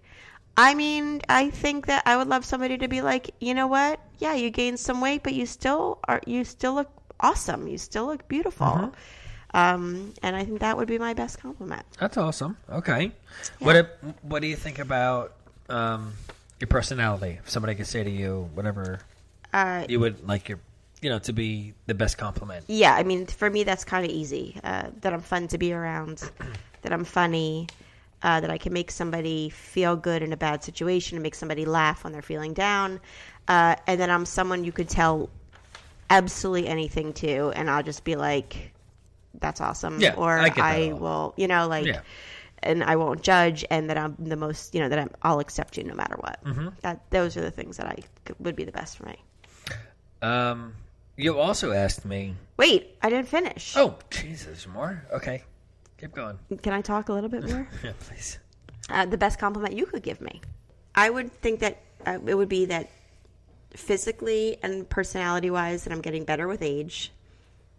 I mean, I think that I would love somebody to be like, you know what? Yeah, you gained some weight, but you still are. You still look awesome. You still look beautiful. Mm-hmm. Um, and I think that would be my best compliment. That's awesome. Okay. What What do you think about um, your personality? If somebody could say to you whatever Uh, you would like your, you know, to be the best compliment. yeah, I mean, for me, that's kind of easy. Uh, that I'm fun to be around, that I'm funny, uh, that I can make somebody feel good in a bad situation, and make somebody laugh when they're feeling down, uh, and then I'm someone you could tell absolutely anything to, and I'll just be like, "That's awesome," Yeah, or I I will, you know, like. Yeah. And I won't judge, and that I'm the most, you know, that I'm, I'll accept you no matter what. Mm-hmm. That those are the things that I would be the best for me. Um, you also asked me. Wait, I didn't finish. Oh, Jesus, more? Okay, keep going. Can I talk a little bit more? Yeah, please. uh, the best compliment you could give me. I would think that uh, it would be that physically and personality wise that I'm getting better with age.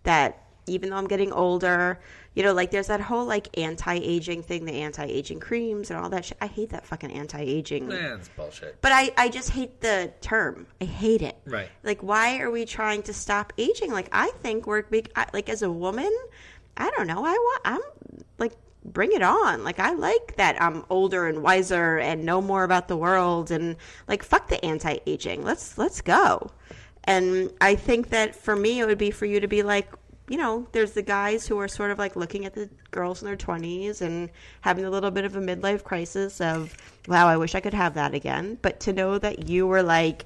That even though I'm getting older, you know, like there's that whole like anti aging thing, the anti aging creams and all that shit. I hate that fucking anti aging. That's bullshit. But I, I just hate the term. I hate it. Right. Like, why are we trying to stop aging? Like, I think we're big. I, like, as a woman, I don't know. I want. I'm like, bring it on. Like, I like that I'm older and wiser and know more about the world. And like, fuck the anti-aging. Let's let's go. And I think that for me, it would be for you to be like, you know, there's the guys who are sort of like looking at the girls in their 20s and having a little bit of a midlife crisis of, wow, I wish I could have that again. But to know that you were like,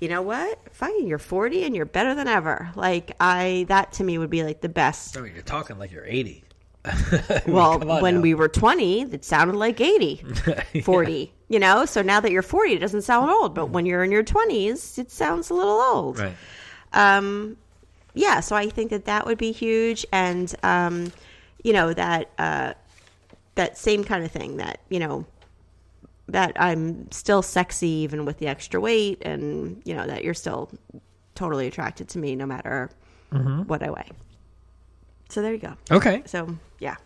you know what? Fine, you're 40 and you're better than ever. Like, I, that to me would be like the best. I mean, you're talking like you're 80. Well, when now. we were 20, it sounded like 80, 40, you know? So now that you're 40, it doesn't sound old. But when you're in your 20s, it sounds a little old. Right. um, yeah, so I think that that would be huge, and um, you know that uh, that same kind of thing that you know that I'm still sexy even with the extra weight, and you know that you're still totally attracted to me no matter what I weigh. So there you go. Okay. So yeah,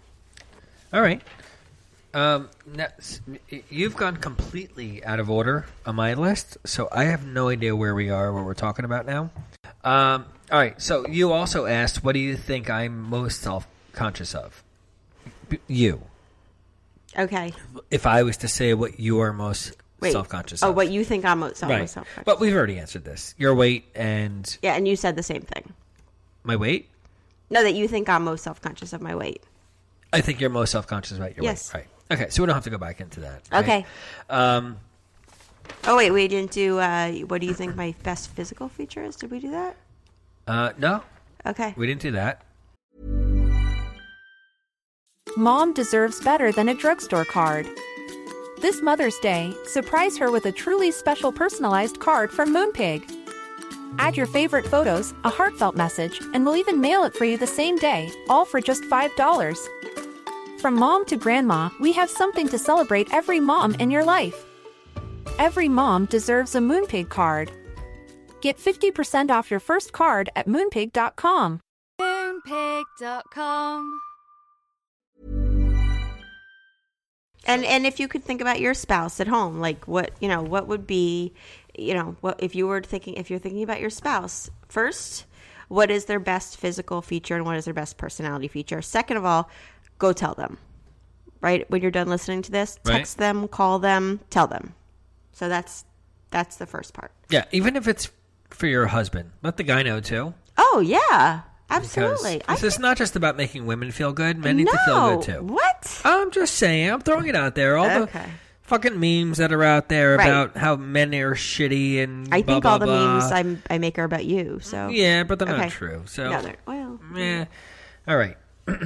All right. Um, now, you've gone completely out of order on my list, so I have no idea where we are, what we're talking about now. Um, all right, so you also asked, what do you think I'm most self conscious of? B- you. Okay. If I was to say what you are most Wait. self conscious Oh, of. what you think I'm most right. self conscious? But we've already answered this. Your weight and yeah, and you said the same thing. my weight? No, that you think I'm most self conscious of my weight. I think you're most self conscious about your Yes. weight. Right. Okay, so we don't have to go back into that. right? Okay. Um, Oh wait, we didn't do. Uh, what do you think my best physical feature is? Did we do that? Uh, no, Okay. we didn't do that. Mom deserves better than a drugstore card. This Mother's Day, surprise her with a truly special personalized card from Moonpig. Add your favorite photos, a heartfelt message, and we'll even mail it for you the same day, all for just $5. From mom to grandma, we have something to celebrate every mom in your life. Every mom deserves a Moonpig card. Get 50% off your first card at moonpig.com. Moonpig.com. And and if you could think about your spouse at home, like what you know, what would be, you know, what if you were thinking if you're thinking about your spouse first, what is their best physical feature and what is their best personality feature? Second of all, go tell them. Right when you're done listening to this, Right. text them, call them, tell them. So that's that's the first part. Yeah, even if it's for your husband, let the guy know too. Oh yeah, Because absolutely. This I is not just about making women feel good. Men need no, to feel good too. What? I'm just saying. I'm throwing it out there. All Okay. the fucking memes that are out there Right. about how men are shitty and I blah, think blah, all the blah. memes I'm, I make are about you. So Yeah, but they're Okay. not true. So No, they're- well, yeah. All right. all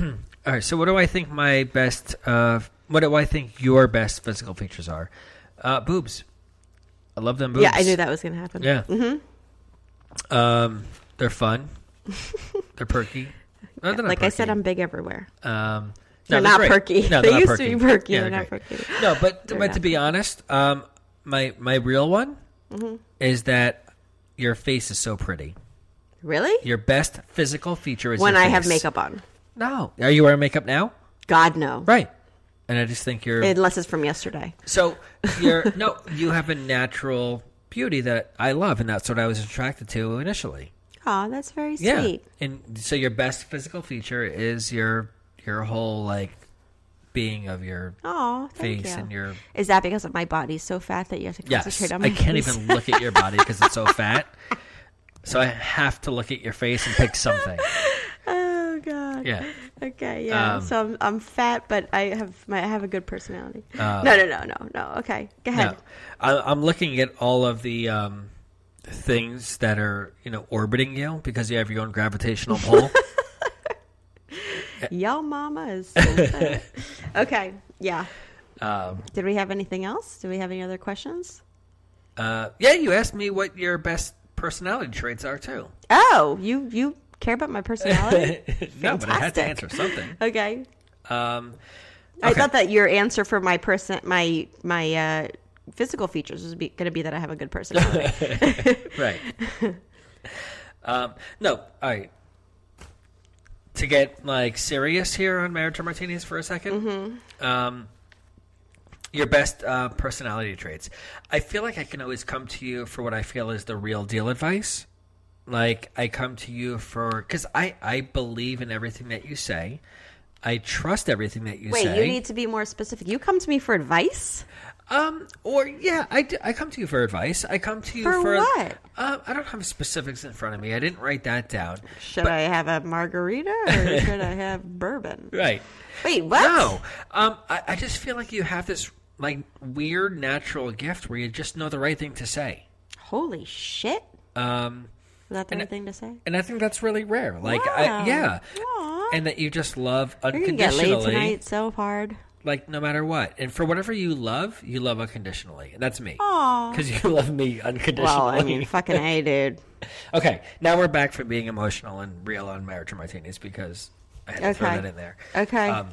right. So, what do I think my best? Uh, what do I think your best physical features are? Uh, boobs. I love them boobs. yeah, I knew that was going to happen. Yeah. Mm-hmm. Um, they're fun. they're perky. No, they're not like I said. I'm big everywhere. Um, They're no, not great. perky. No, They they're not used to be perky. Yeah, They're not great. perky. No, but They're but not. to be honest, um, my my real one Mm-hmm. is that your face is so pretty. Really? Your best physical feature is when I have makeup on. No, are you wearing makeup now? God no. Right. And I just think you're Unless it's from yesterday. so you're no, you have a natural beauty that I love, and that's what I was attracted to initially. Oh, that's very sweet. Yeah, and so your best physical feature is your your whole like being of your Oh, thank face you. and your Is that because of my body's so fat that you have to yes. concentrate on my face. I can't face? even look at your body because it's so fat. So I have to look at your face and pick something. oh God. Yeah. Okay. Yeah. Um, so I'm, I'm fat, but I have my I have a good personality. Uh, no, no, no, no, no. Okay. Go ahead. No, I, I'm looking at all of the um, things that are you know orbiting you because you have your own gravitational pull. Yo, mama is. So okay. Yeah. um, Did we have anything else? Do we have any other questions? uh, yeah, you asked me what your best personality traits are too. Oh, you you care about my personality? no, but I had to answer something. okay. Um, I thought that your answer for my person my my uh, physical features was going to be that I have a good personality. right. um, no, all right. To get like serious here on marriage or martinis for a 2nd um, your best uh, personality traits. I feel like I can always come to you for what I feel is the real deal advice. Like I come to you for because I I believe in everything that you say. I trust everything that you Wait, say. Wait, you need to be more specific. You come to me for advice? Um, or yeah, I, I come to you for advice. I come to you For for, what? Uh, I don't have specifics in front of me. I didn't write that down. Should But- I have a margarita or should I have bourbon? Right. Wait, what? No. Um, I, I just feel like you have this like weird natural gift where you just know the right thing to say. Holy shit. Um, Is that the And- thing to say? and I think that's really rare. Like, Wow. I, yeah, Aw. and that you just love You're get unconditionally, laid tonight so hard. like no matter what, and for whatever you love, you love unconditionally. And that's me. Because you love me unconditionally. Well, I mean, fucking A, dude. Okay, now we're back from being emotional and real on marriage or martinis because I had to throw that in there. Okay. Um,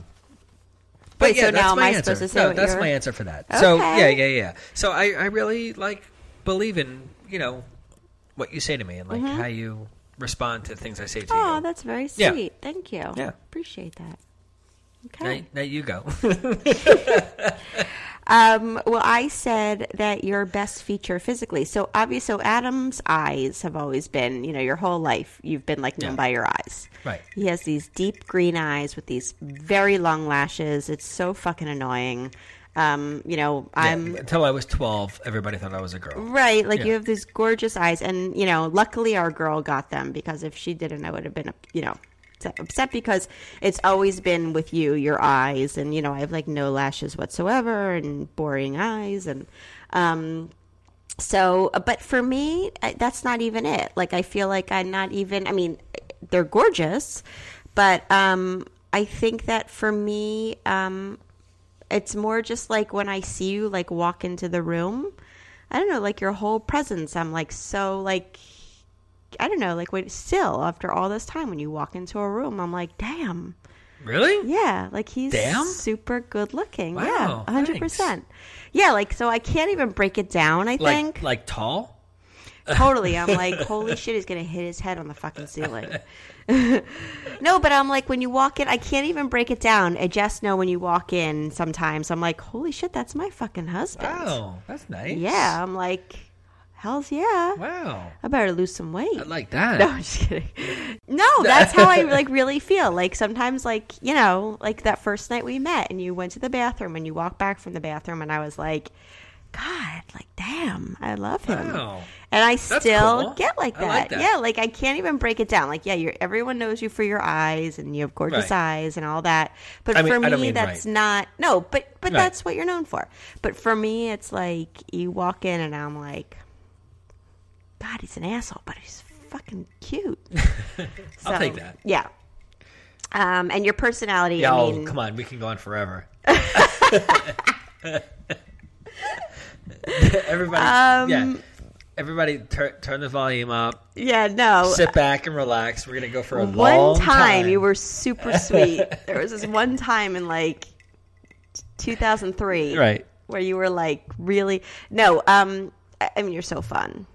Wait, so that's now am my I answer. supposed to say no, that's you're- my answer for that. So yeah, Okay. yeah, yeah. So I, I really like believe in you know what you say to me and like how you respond to things I say to Oh, you. Oh, that's very sweet. Yeah. Thank you. Yeah. Appreciate that. Okay. Now, now you go. Um, well, I said that your best feature physically. So obvious. So Adam's eyes have always been, you know, your whole life you've been like known Yeah. by your eyes. Right. He has these deep green eyes with these very long lashes. It's so fucking annoying. Um, you know, I'm Until I was 12, everybody thought I was a girl. Right, like Yeah. you have these gorgeous eyes, and you know, luckily our girl got them because if she didn't, I would have been, you know, upset- upset because it's always been with you, your eyes, and you know, I have like no lashes whatsoever and boring eyes, and um, so, but for me, that's not even it. Like, I feel like I'm not even. I mean, they're gorgeous, but um, I think that for me, um, it's more just like when I see you like walk into the room. I don't know, like your whole presence. I'm like so like I don't know, like wait still after all this time when you walk into a room, I'm like, damn. Really? Yeah, like he's Damn? super good looking. Wow, yeah, hundred percent. Yeah, like so I can't even break it down. I Like, think like tall? totally. I'm like, holy shit, he's gonna hit his head on the fucking ceiling. no, but I'm like, when you walk in, I can't even break it down. I just know when you walk in. Sometimes I'm like, holy shit, that's my fucking husband. Wow, that's nice. Yeah, I'm like, hell's yeah. Wow. I better lose some weight. I like that. No, I'm just kidding. No, that's how I like really feel. Like sometimes, like you know, like that first night we met, and you went to the bathroom, and you walked back from the bathroom, and I was like, God, like damn, I love him. Wow. And I still cool. get like that. like that. Yeah, like I can't even break it down. Like, yeah, you're everyone knows you for your eyes, and you have gorgeous Right. eyes and all that. But I for don't me, that's right. not no. But but Right. that's what you're known for. But for me, it's like you walk in, and I'm like. God, he's an asshole, but he's fucking cute. so, I'll take that. Yeah. Um, and your personality, Yeah, I oh, come on. We can go on forever. Everybody, Um, yeah. Everybody, tur- turn the volume up. yeah, no. Sit back and relax. We're gonna go for a one long time, you were super sweet. there was this one time in like 2003, right. where you were like really no. Um, I, mean, you're so fun.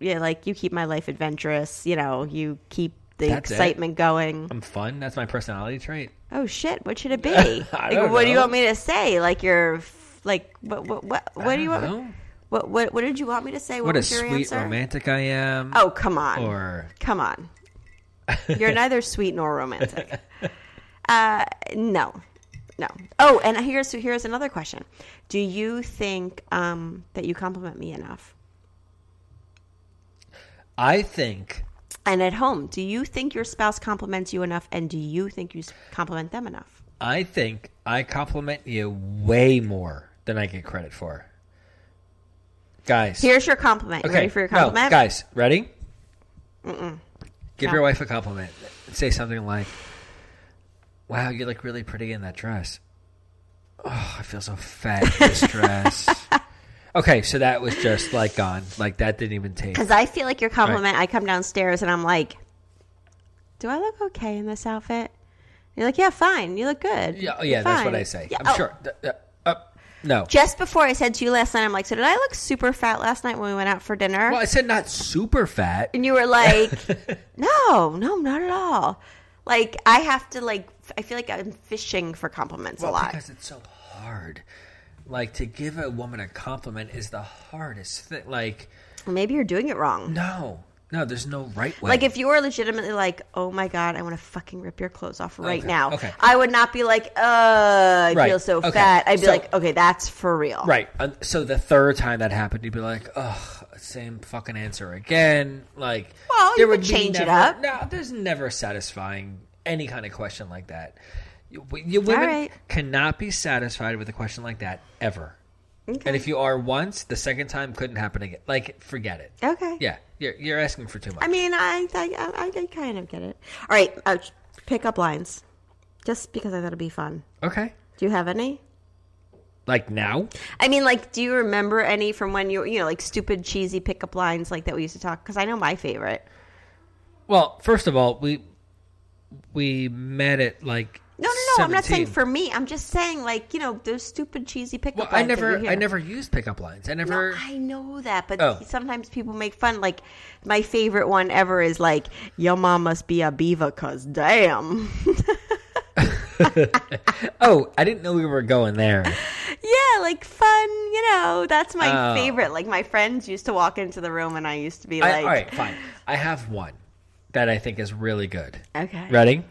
Yeah, like you keep my life adventurous. You know, you keep the That's it? excitement going. I'm fun. That's my personality trait. Oh shit! What should it be? Like, what do you want me to say? Like you're like what what what, what do you want? know. What what what did you want me to say? What, What a your sweet answer? romantic I am. Oh come on! Or Come on. You're neither sweet nor romantic. Uh, no, no. Oh, and here's here's another question. Do you think um, that you compliment me enough? I think And at home, do you think your spouse compliments you enough? And do you think you compliment them enough? I think I compliment you way more than I get credit for. Guys. Here's your compliment. You okay. ready for your no, compliment? guys, ready? Give your wife a compliment. Say something like, Wow, you look really pretty in that dress. Oh, I feel so fat in this dress. Okay, so that was just like gone. Like that didn't even take. Because I feel like your compliment, I come downstairs and I'm like, "Do I look okay in this outfit?" You're like, "Yeah, fine. You look good." Yeah, oh, yeah, that's what fine." I say. Yeah, I'm oh, sure. Th- th- no. Just before I said to you last night, I'm like, "So did I look super fat last night when we went out for dinner?" Well, I said not super fat. and you were like, "No, no, not at all." Like I have to like, I feel like I'm fishing for compliments a lot. because it's so hard. Like to give a woman a compliment is the hardest thing. Like Maybe you're doing it wrong. no, no, there's no right way. Like if you were legitimately like, "Oh my god, I want to fucking rip your clothes off right Okay, now," okay. I would not be like, "Uh, I Right, feel so okay. fat." I'd be So- like, "Okay, that's for real." right. uh, So the third time that happened, you'd be like, "Ugh, same fucking answer again." Like, Well, you could change it up. No, there's never satisfying any kind of question like that. You, you women right. cannot be satisfied with a question like that ever. Okay. And if you are once, the second time couldn't happen again. Like, forget it. Okay. Yeah, you're you're asking for too much. I mean, I I, I, I kind of get it. All right, uh, pick up lines, just because I thought it'd be fun. okay. Do you have any? Like now? I mean, like, do you remember any from when you you know like stupid cheesy pickup lines like that we used to talk? Because I know my favorite. Well, first of all, we we met at like No, no, no. I'm not saying for me. I'm just saying like you know those stupid cheesy pickup Well, I lines. that never. I never use pickup lines. I No, never I know that, but Oh. sometimes people make fun. Like my favorite one ever is like, "Your mom must be a beaver, cause damn." oh, I didn't know we were going there. Yeah, like fun, you know. That's my Oh. favorite. Like my friends used to walk into the room and I used to be I, like, all right, fine. I have one that I think is really good. okay. Ready?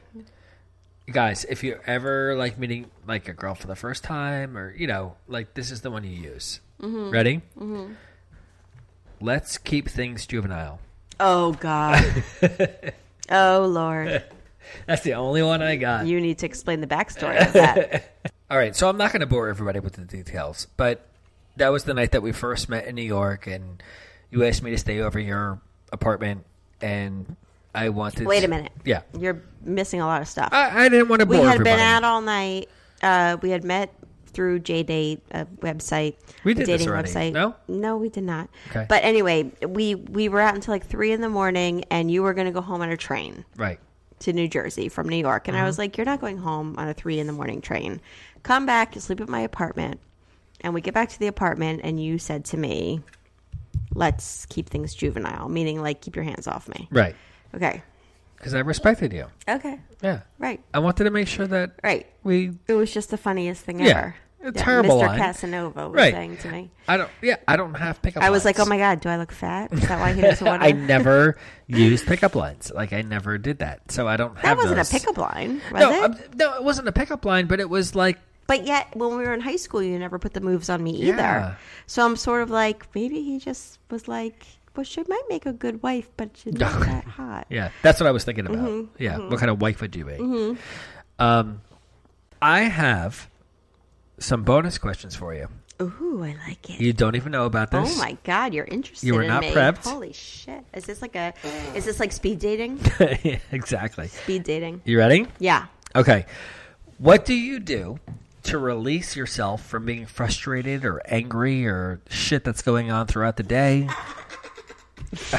Guys, if you're ever like meeting like a girl for the first time or, you know, like this is the one you use. Mm-hmm. Ready? Let's keep things juvenile. Oh God. oh Lord. That's the only one I got. You need to explain the backstory of that. All right, so I'm not going to bore everybody with the details, but that was the night that we first met in New York, and you asked me to stay over your apartment, and I wanted. To wait a minute. Yeah, You're missing a lot of stuff. I, I didn't want to we bore had everybody. been out all night. Uh, we had met through JDate, a website. We did this dating website. No? no, we did not. Okay. But anyway, we we were out until like three in the morning, and you were going to go home on a train right. to New Jersey from New York, and I Uh-huh. was like, "You're not going home on a three in the morning train. Come back, sleep at my apartment." And we get back to the apartment, and you said to me, "Let's keep things juvenile," meaning like keep your hands off me. Right. Okay. Because I respected you. Okay. Yeah. Right. I wanted to make sure that Right. we. It was just the funniest thing Yeah. ever. A that terrible Mr. line. Casanova was Right. saying to me. I don't. Yeah, I don't have pickup. I was like, "Oh lines. my god, do I look fat? Is that why he doesn't want to?" I never used pickup lines. Like I never did that, so I don't have That have. wasn't those. a pickup line, was No, it? um, no, it wasn't a pickup line, but it was like but yet, when we were in high school, you never put the moves on me either. Yeah. So I'm sort of like, maybe he just was like, "Well, she might make a good wife, but she's not that hot." Yeah, that's what I was thinking about. Mm-hmm, Yeah, what kind of wife would you be? Um, I have some bonus questions for you. Ooh, I like it. You don't even know about this. Oh my god, you're interested. You were in not me. prepped. Holy shit! Is this like a? Is this like speed dating? Yeah, exactly. Speed dating. You ready? Yeah. Okay. What do you do to release yourself from being frustrated or angry or shit that's going on throughout the day?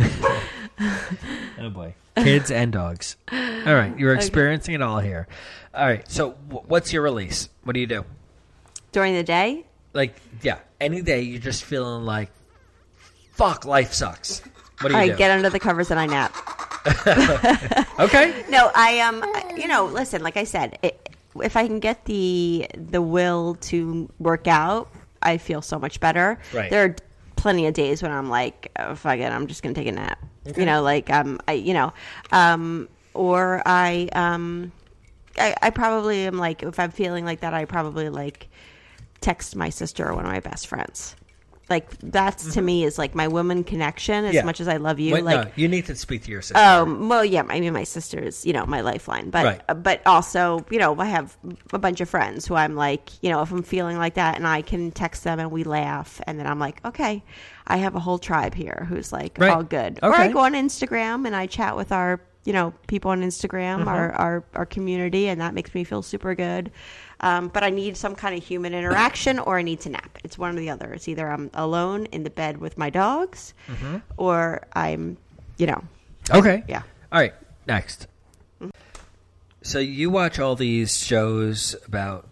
oh boy. Kids and dogs. All right, you're experiencing it all here. All right, so w- what's your release? What do you do? During the day, Like, yeah, any day you're just feeling like, fuck, life sucks. What do I you do? get under the covers and I nap. okay. No, I um, you know, listen. Like I said, it, if I can get the the will to work out, I feel so much better. Right. There are plenty of days when I'm like, oh, fuck it, I'm just gonna take a nap. You know, like um, I, you know, um, or I um, I, I probably am like, if I'm feeling like that, I probably like text my sister or one of my best friends. Like that's to me is like my woman connection. As Mm-hmm. Yeah. much as I love you, Wait, like no, you need to speak to your sister. um, well, yeah, I mean, my sister is, you know, my lifeline, but, Right. but also, you know, I have a bunch of friends who I'm like, you know, if I'm feeling like that and I can text them and we laugh and then I'm like, okay, I have a whole tribe here who's like Right. all good. Or I go on Instagram and I chat with our, you know, people on Instagram, Mm-hmm. our, our, our community, and that makes me feel super good. Um, but I need some kind of human interaction or I need to nap. It's one or the other. It's either I'm alone in the bed with my dogs Mm-hmm. or I'm, you know, Okay. yeah. All right. Next. So you watch all these shows about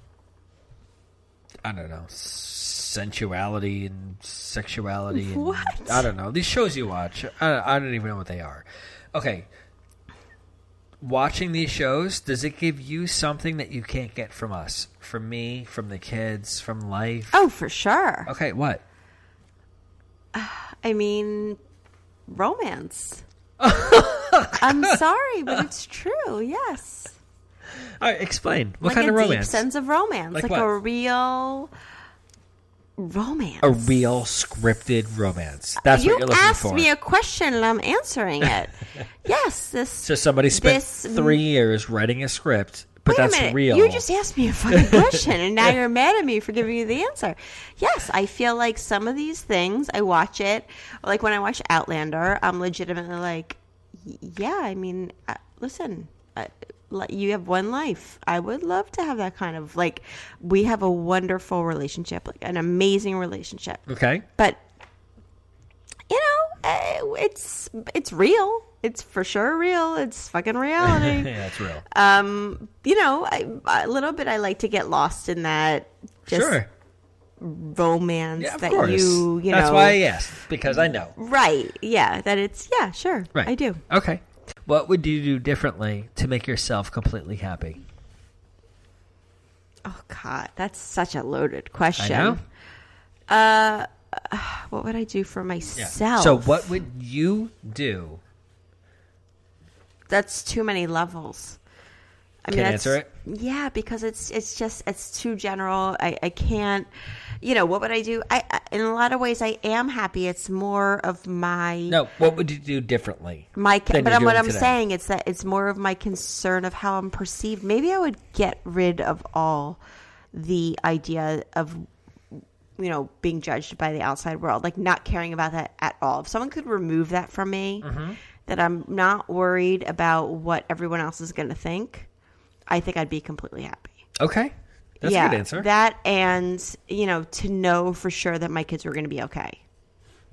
I don't know sensuality and sexuality. And, What? I don't know these shows you watch. I, I don't even know what they are. Okay. Watching these shows, does it give you something that you can't get from us, from me, from the kids, from life? Oh, for sure. Okay, what? I mean, romance. I'm sorry, but it's true. Yes, All right, explain. What like kind of romance? deep sense of romance, Like like, a real romance. a real scripted romance. That's you what you're looking asked me a question and I'm answering it. yes, this. So somebody spent this- three years writing a script, but that's minute. real. You just asked me a fucking question, and now you're mad at me for giving you the answer. Yes, I feel like some of these things, I watch it. Like when I watch Outlander, I'm legitimately like, yeah, I mean, uh, listen, uh, you have one life. I would love to have that kind of, like, we have a wonderful relationship, like an amazing relationship. okay. But, you know, uh, it's, it's real. It's for sure real. It's fucking reality yeah, that's real. um, you know, I, a little bit. I like to get lost in that just sure. romance Yeah, that course. you, you that's know, That's why I asked because I know. right? Yeah, that it's yeah, sure, Right. I do. Okay. What would you do differently to make yourself completely happy? Oh God, that's such a loaded I question. know. Uh, what would I do for myself? So, what would you do? That's too many levels. I Can't that's- answer it? Yeah, because it's it's just it's too general. I, I can't. You know what would I do? I, I in a lot of ways I am happy. It's more of my No, what would you do differently? my but what I'm today? saying it's that it's more of my concern of how I'm perceived. Maybe I would get rid of all the idea of you know being judged by the outside world, like not caring about that at all. If someone could remove that from me, Mm-hmm. that I'm not worried about what everyone else is going to think, I think I'd be completely happy. Okay. That's yeah, a good answer. That and you know to know for sure that my kids were going to be okay.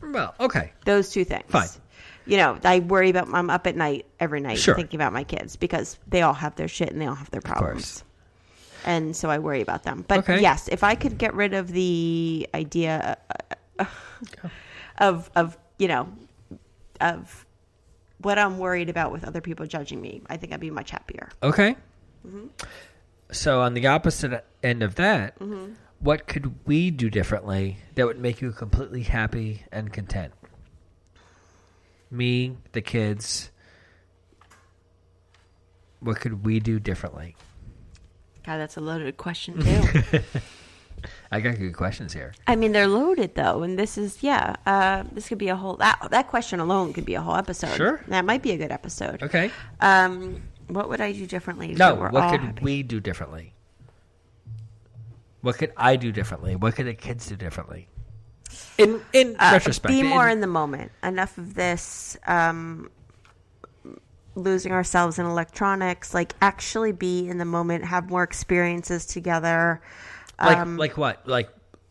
well, okay. Those two things. Fine. You know, I worry about. I'm up at night every night Sure. thinking about my kids because they all have their shit and they all have their problems. And so I worry about them. But Okay. yes, if I could get rid of the idea of of you know of what I'm worried about with other people judging me, I think I'd be much happier. Okay. Mm-hmm. So, on the opposite end of that, Mm-hmm. what could we do differently that would make you completely happy and content? Me, the kids. What could we do differently? God, that's a loaded question too. I got good questions here. I mean, they're loaded though, and this is yeah. Uh, this could be a whole that that question alone could be a whole episode. Sure. that might be a good episode. Okay. Um, what would I do differently? No, what could happy? we do differently? What could I do differently? What could the kids do differently? In in Uh, retrospect, be more in- in the moment. Enough of this um, losing ourselves in electronics. Like actually be in the moment. Have more experiences together. like um, like what like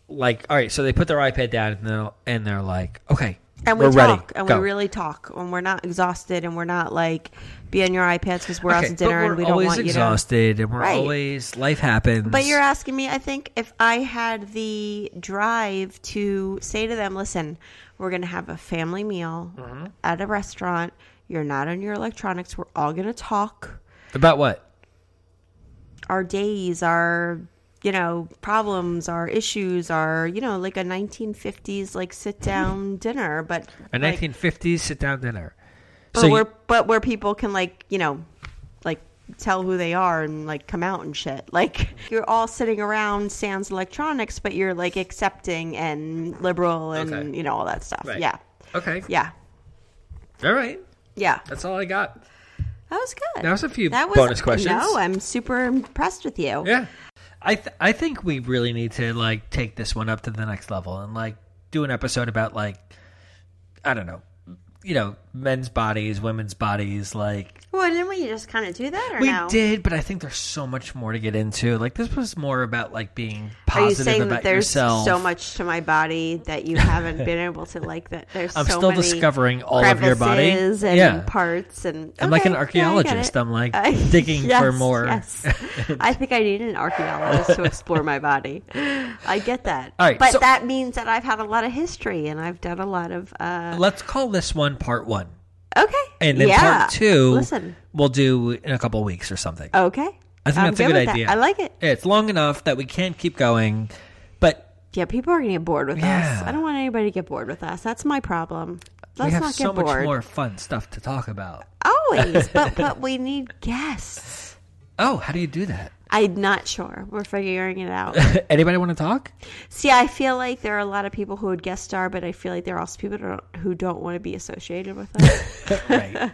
like all right. So they put their iPad down and they're, and they're like, okay, and we we're talk ready. and Go. we really talk and we're not exhausted and we're not like be on your iPads because we're out to dinner and we don't want you to. exhausted and we're Right. always life happens. But you're asking me, I think if I had the drive to say to them, listen, we're going to have a family meal Mm-hmm. at a restaurant. You're not on your electronics. We're all going to talk. about what? Our days, our, you know, problems, our issues, our, you know, like a 1950s, like sit mm-hmm. down dinner. But, A like, 1950s sit down dinner. but, So you- where, but where people can, like, you know, like tell who they are and like come out and shit. Like you're all sitting around sans electronics, but you're like accepting and liberal and Okay. you know all that stuff. Right. Yeah, okay, yeah, all right. yeah. That's all I got. That was good. That was a few That was, bonus questions. No, I'm super impressed with you. Yeah, I th- I think we really need to like take this one up to the next level and like do an episode about like I don't know, you know, men's bodies, women's bodies, like Well, didn't we just kind of do that, or we no? did, but I think there's so much more to get into. Like this was more about like being Are you positive saying about that there's yourself. so much to my body that you haven't been able to like that? There's. I'm so still discovering all of your body. and Yeah. parts and I'm like an Okay, yeah, archaeologist. I'm like I- digging for more. Yes. I think I need an archaeologist to explore my body. I get that. All right, but so- that means that I've had a lot of history and I've done a lot of. Uh, Let's call this one part one, okay. and then yeah. part two Listen. we'll do in a couple weeks or something. Okay. I think I'm that's a good good with that. idea. I like it. It's long enough that we can't keep going, but Yeah, people are going to get bored with Yeah. us. I don't want anybody to get bored with us. That's my problem. Let's we have not get so much more fun stuff to talk about. Always, but but we need guests. Oh, how do you do that? I'm not sure. We're figuring it out. Anybody want to talk? See, I feel like there are a lot of people who would guest star, but I feel like there are also people who don't, who don't want to be associated with us. right.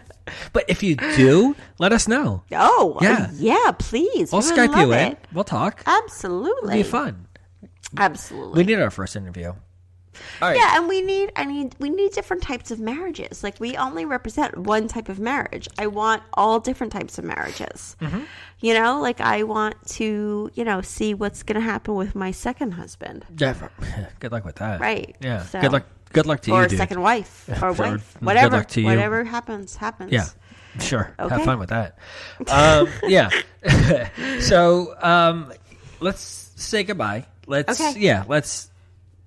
But if you do, let us know. oh, Yeah. yeah, yeah, please. We'll We Skype you in. it. We'll talk. Absolutely. It'll be fun. Absolutely. We need our first interview. Right. yeah, and we need I need we need different types of marriages. Like we only represent one type of marriage. I want all different types of marriages. Mm-hmm. You know, like I want to, you know, see what's going to happen with my second husband. Yeah. Good luck with that. Right. Yeah. So- Good luck. Good luck to you. or you, a dude. second wife or wife. good Whatever. luck to you. Whatever happens, happens. Yeah. Sure. Have fun with that. Um, yeah. so um, let's say goodbye. Let's Okay. yeah. Let's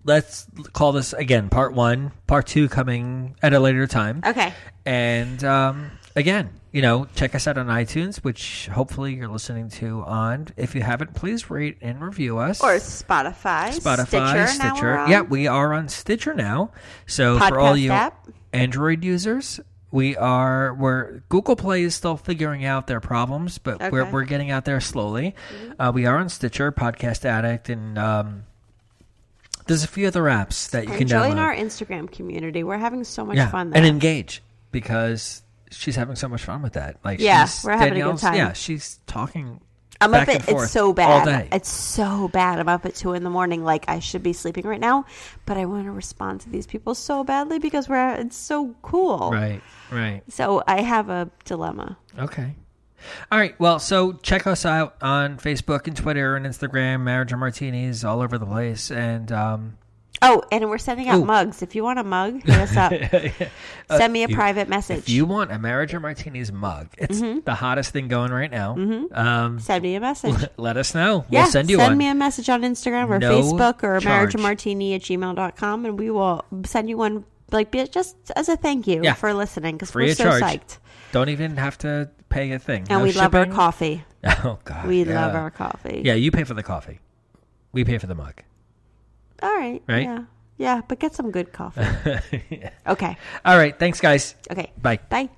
let's call this again part one. Part two coming at a later time. Okay. And um, again, you know, check us out on iTunes, which hopefully you're listening to on. If you haven't, please rate and review us. Or Spotify, Spotify, Stitcher. Stitcher. we're. Yeah, we are on Stitcher now. So for all you app. Android users, we are we're Google Play is still figuring out their problems, but we're Mm-hmm. we're getting out there slowly. Uh, we are on Stitcher, Podcast Addict, and um, there's a few other apps that you And can join download. our Instagram community. We're having so much yeah, fun there. and engage because she's having so much fun with that. Like, Yeah, she's, we're having a good time. Yeah, she's talking. I'm up at it's so bad. It's so bad. I'm up at two in the morning. Like I should be sleeping right now, but I want to respond to these people so badly because we're it's so cool. Right, right. So I have a dilemma. Okay. All right. Well, so check us out on Facebook and Twitter and Instagram, Marriage and Martinis, all over the place. And um, Oh, and we're sending out Ooh. mugs. If you want a mug, hit us up. Send me a you- private message. if you want a Marriage or Martinis mug, it's Mm-hmm. the hottest thing going right now. Um, Send me a message. let us know. yeah, we'll send you one. send one. me a message on Instagram or No Facebook or charge. marriageandmartini at gmail.com and we will send you one like just as a thank you Yeah. for listening because we're so charge. psyched. Don't even have to pay a thing. And No we love our coffee. Oh God, We yeah. love our coffee. Yeah, you pay for the coffee. We pay for the mug. All right. Right? Yeah. Yeah, but get some good coffee. Okay. All right. Thanks, guys. Okay. Bye. Bye.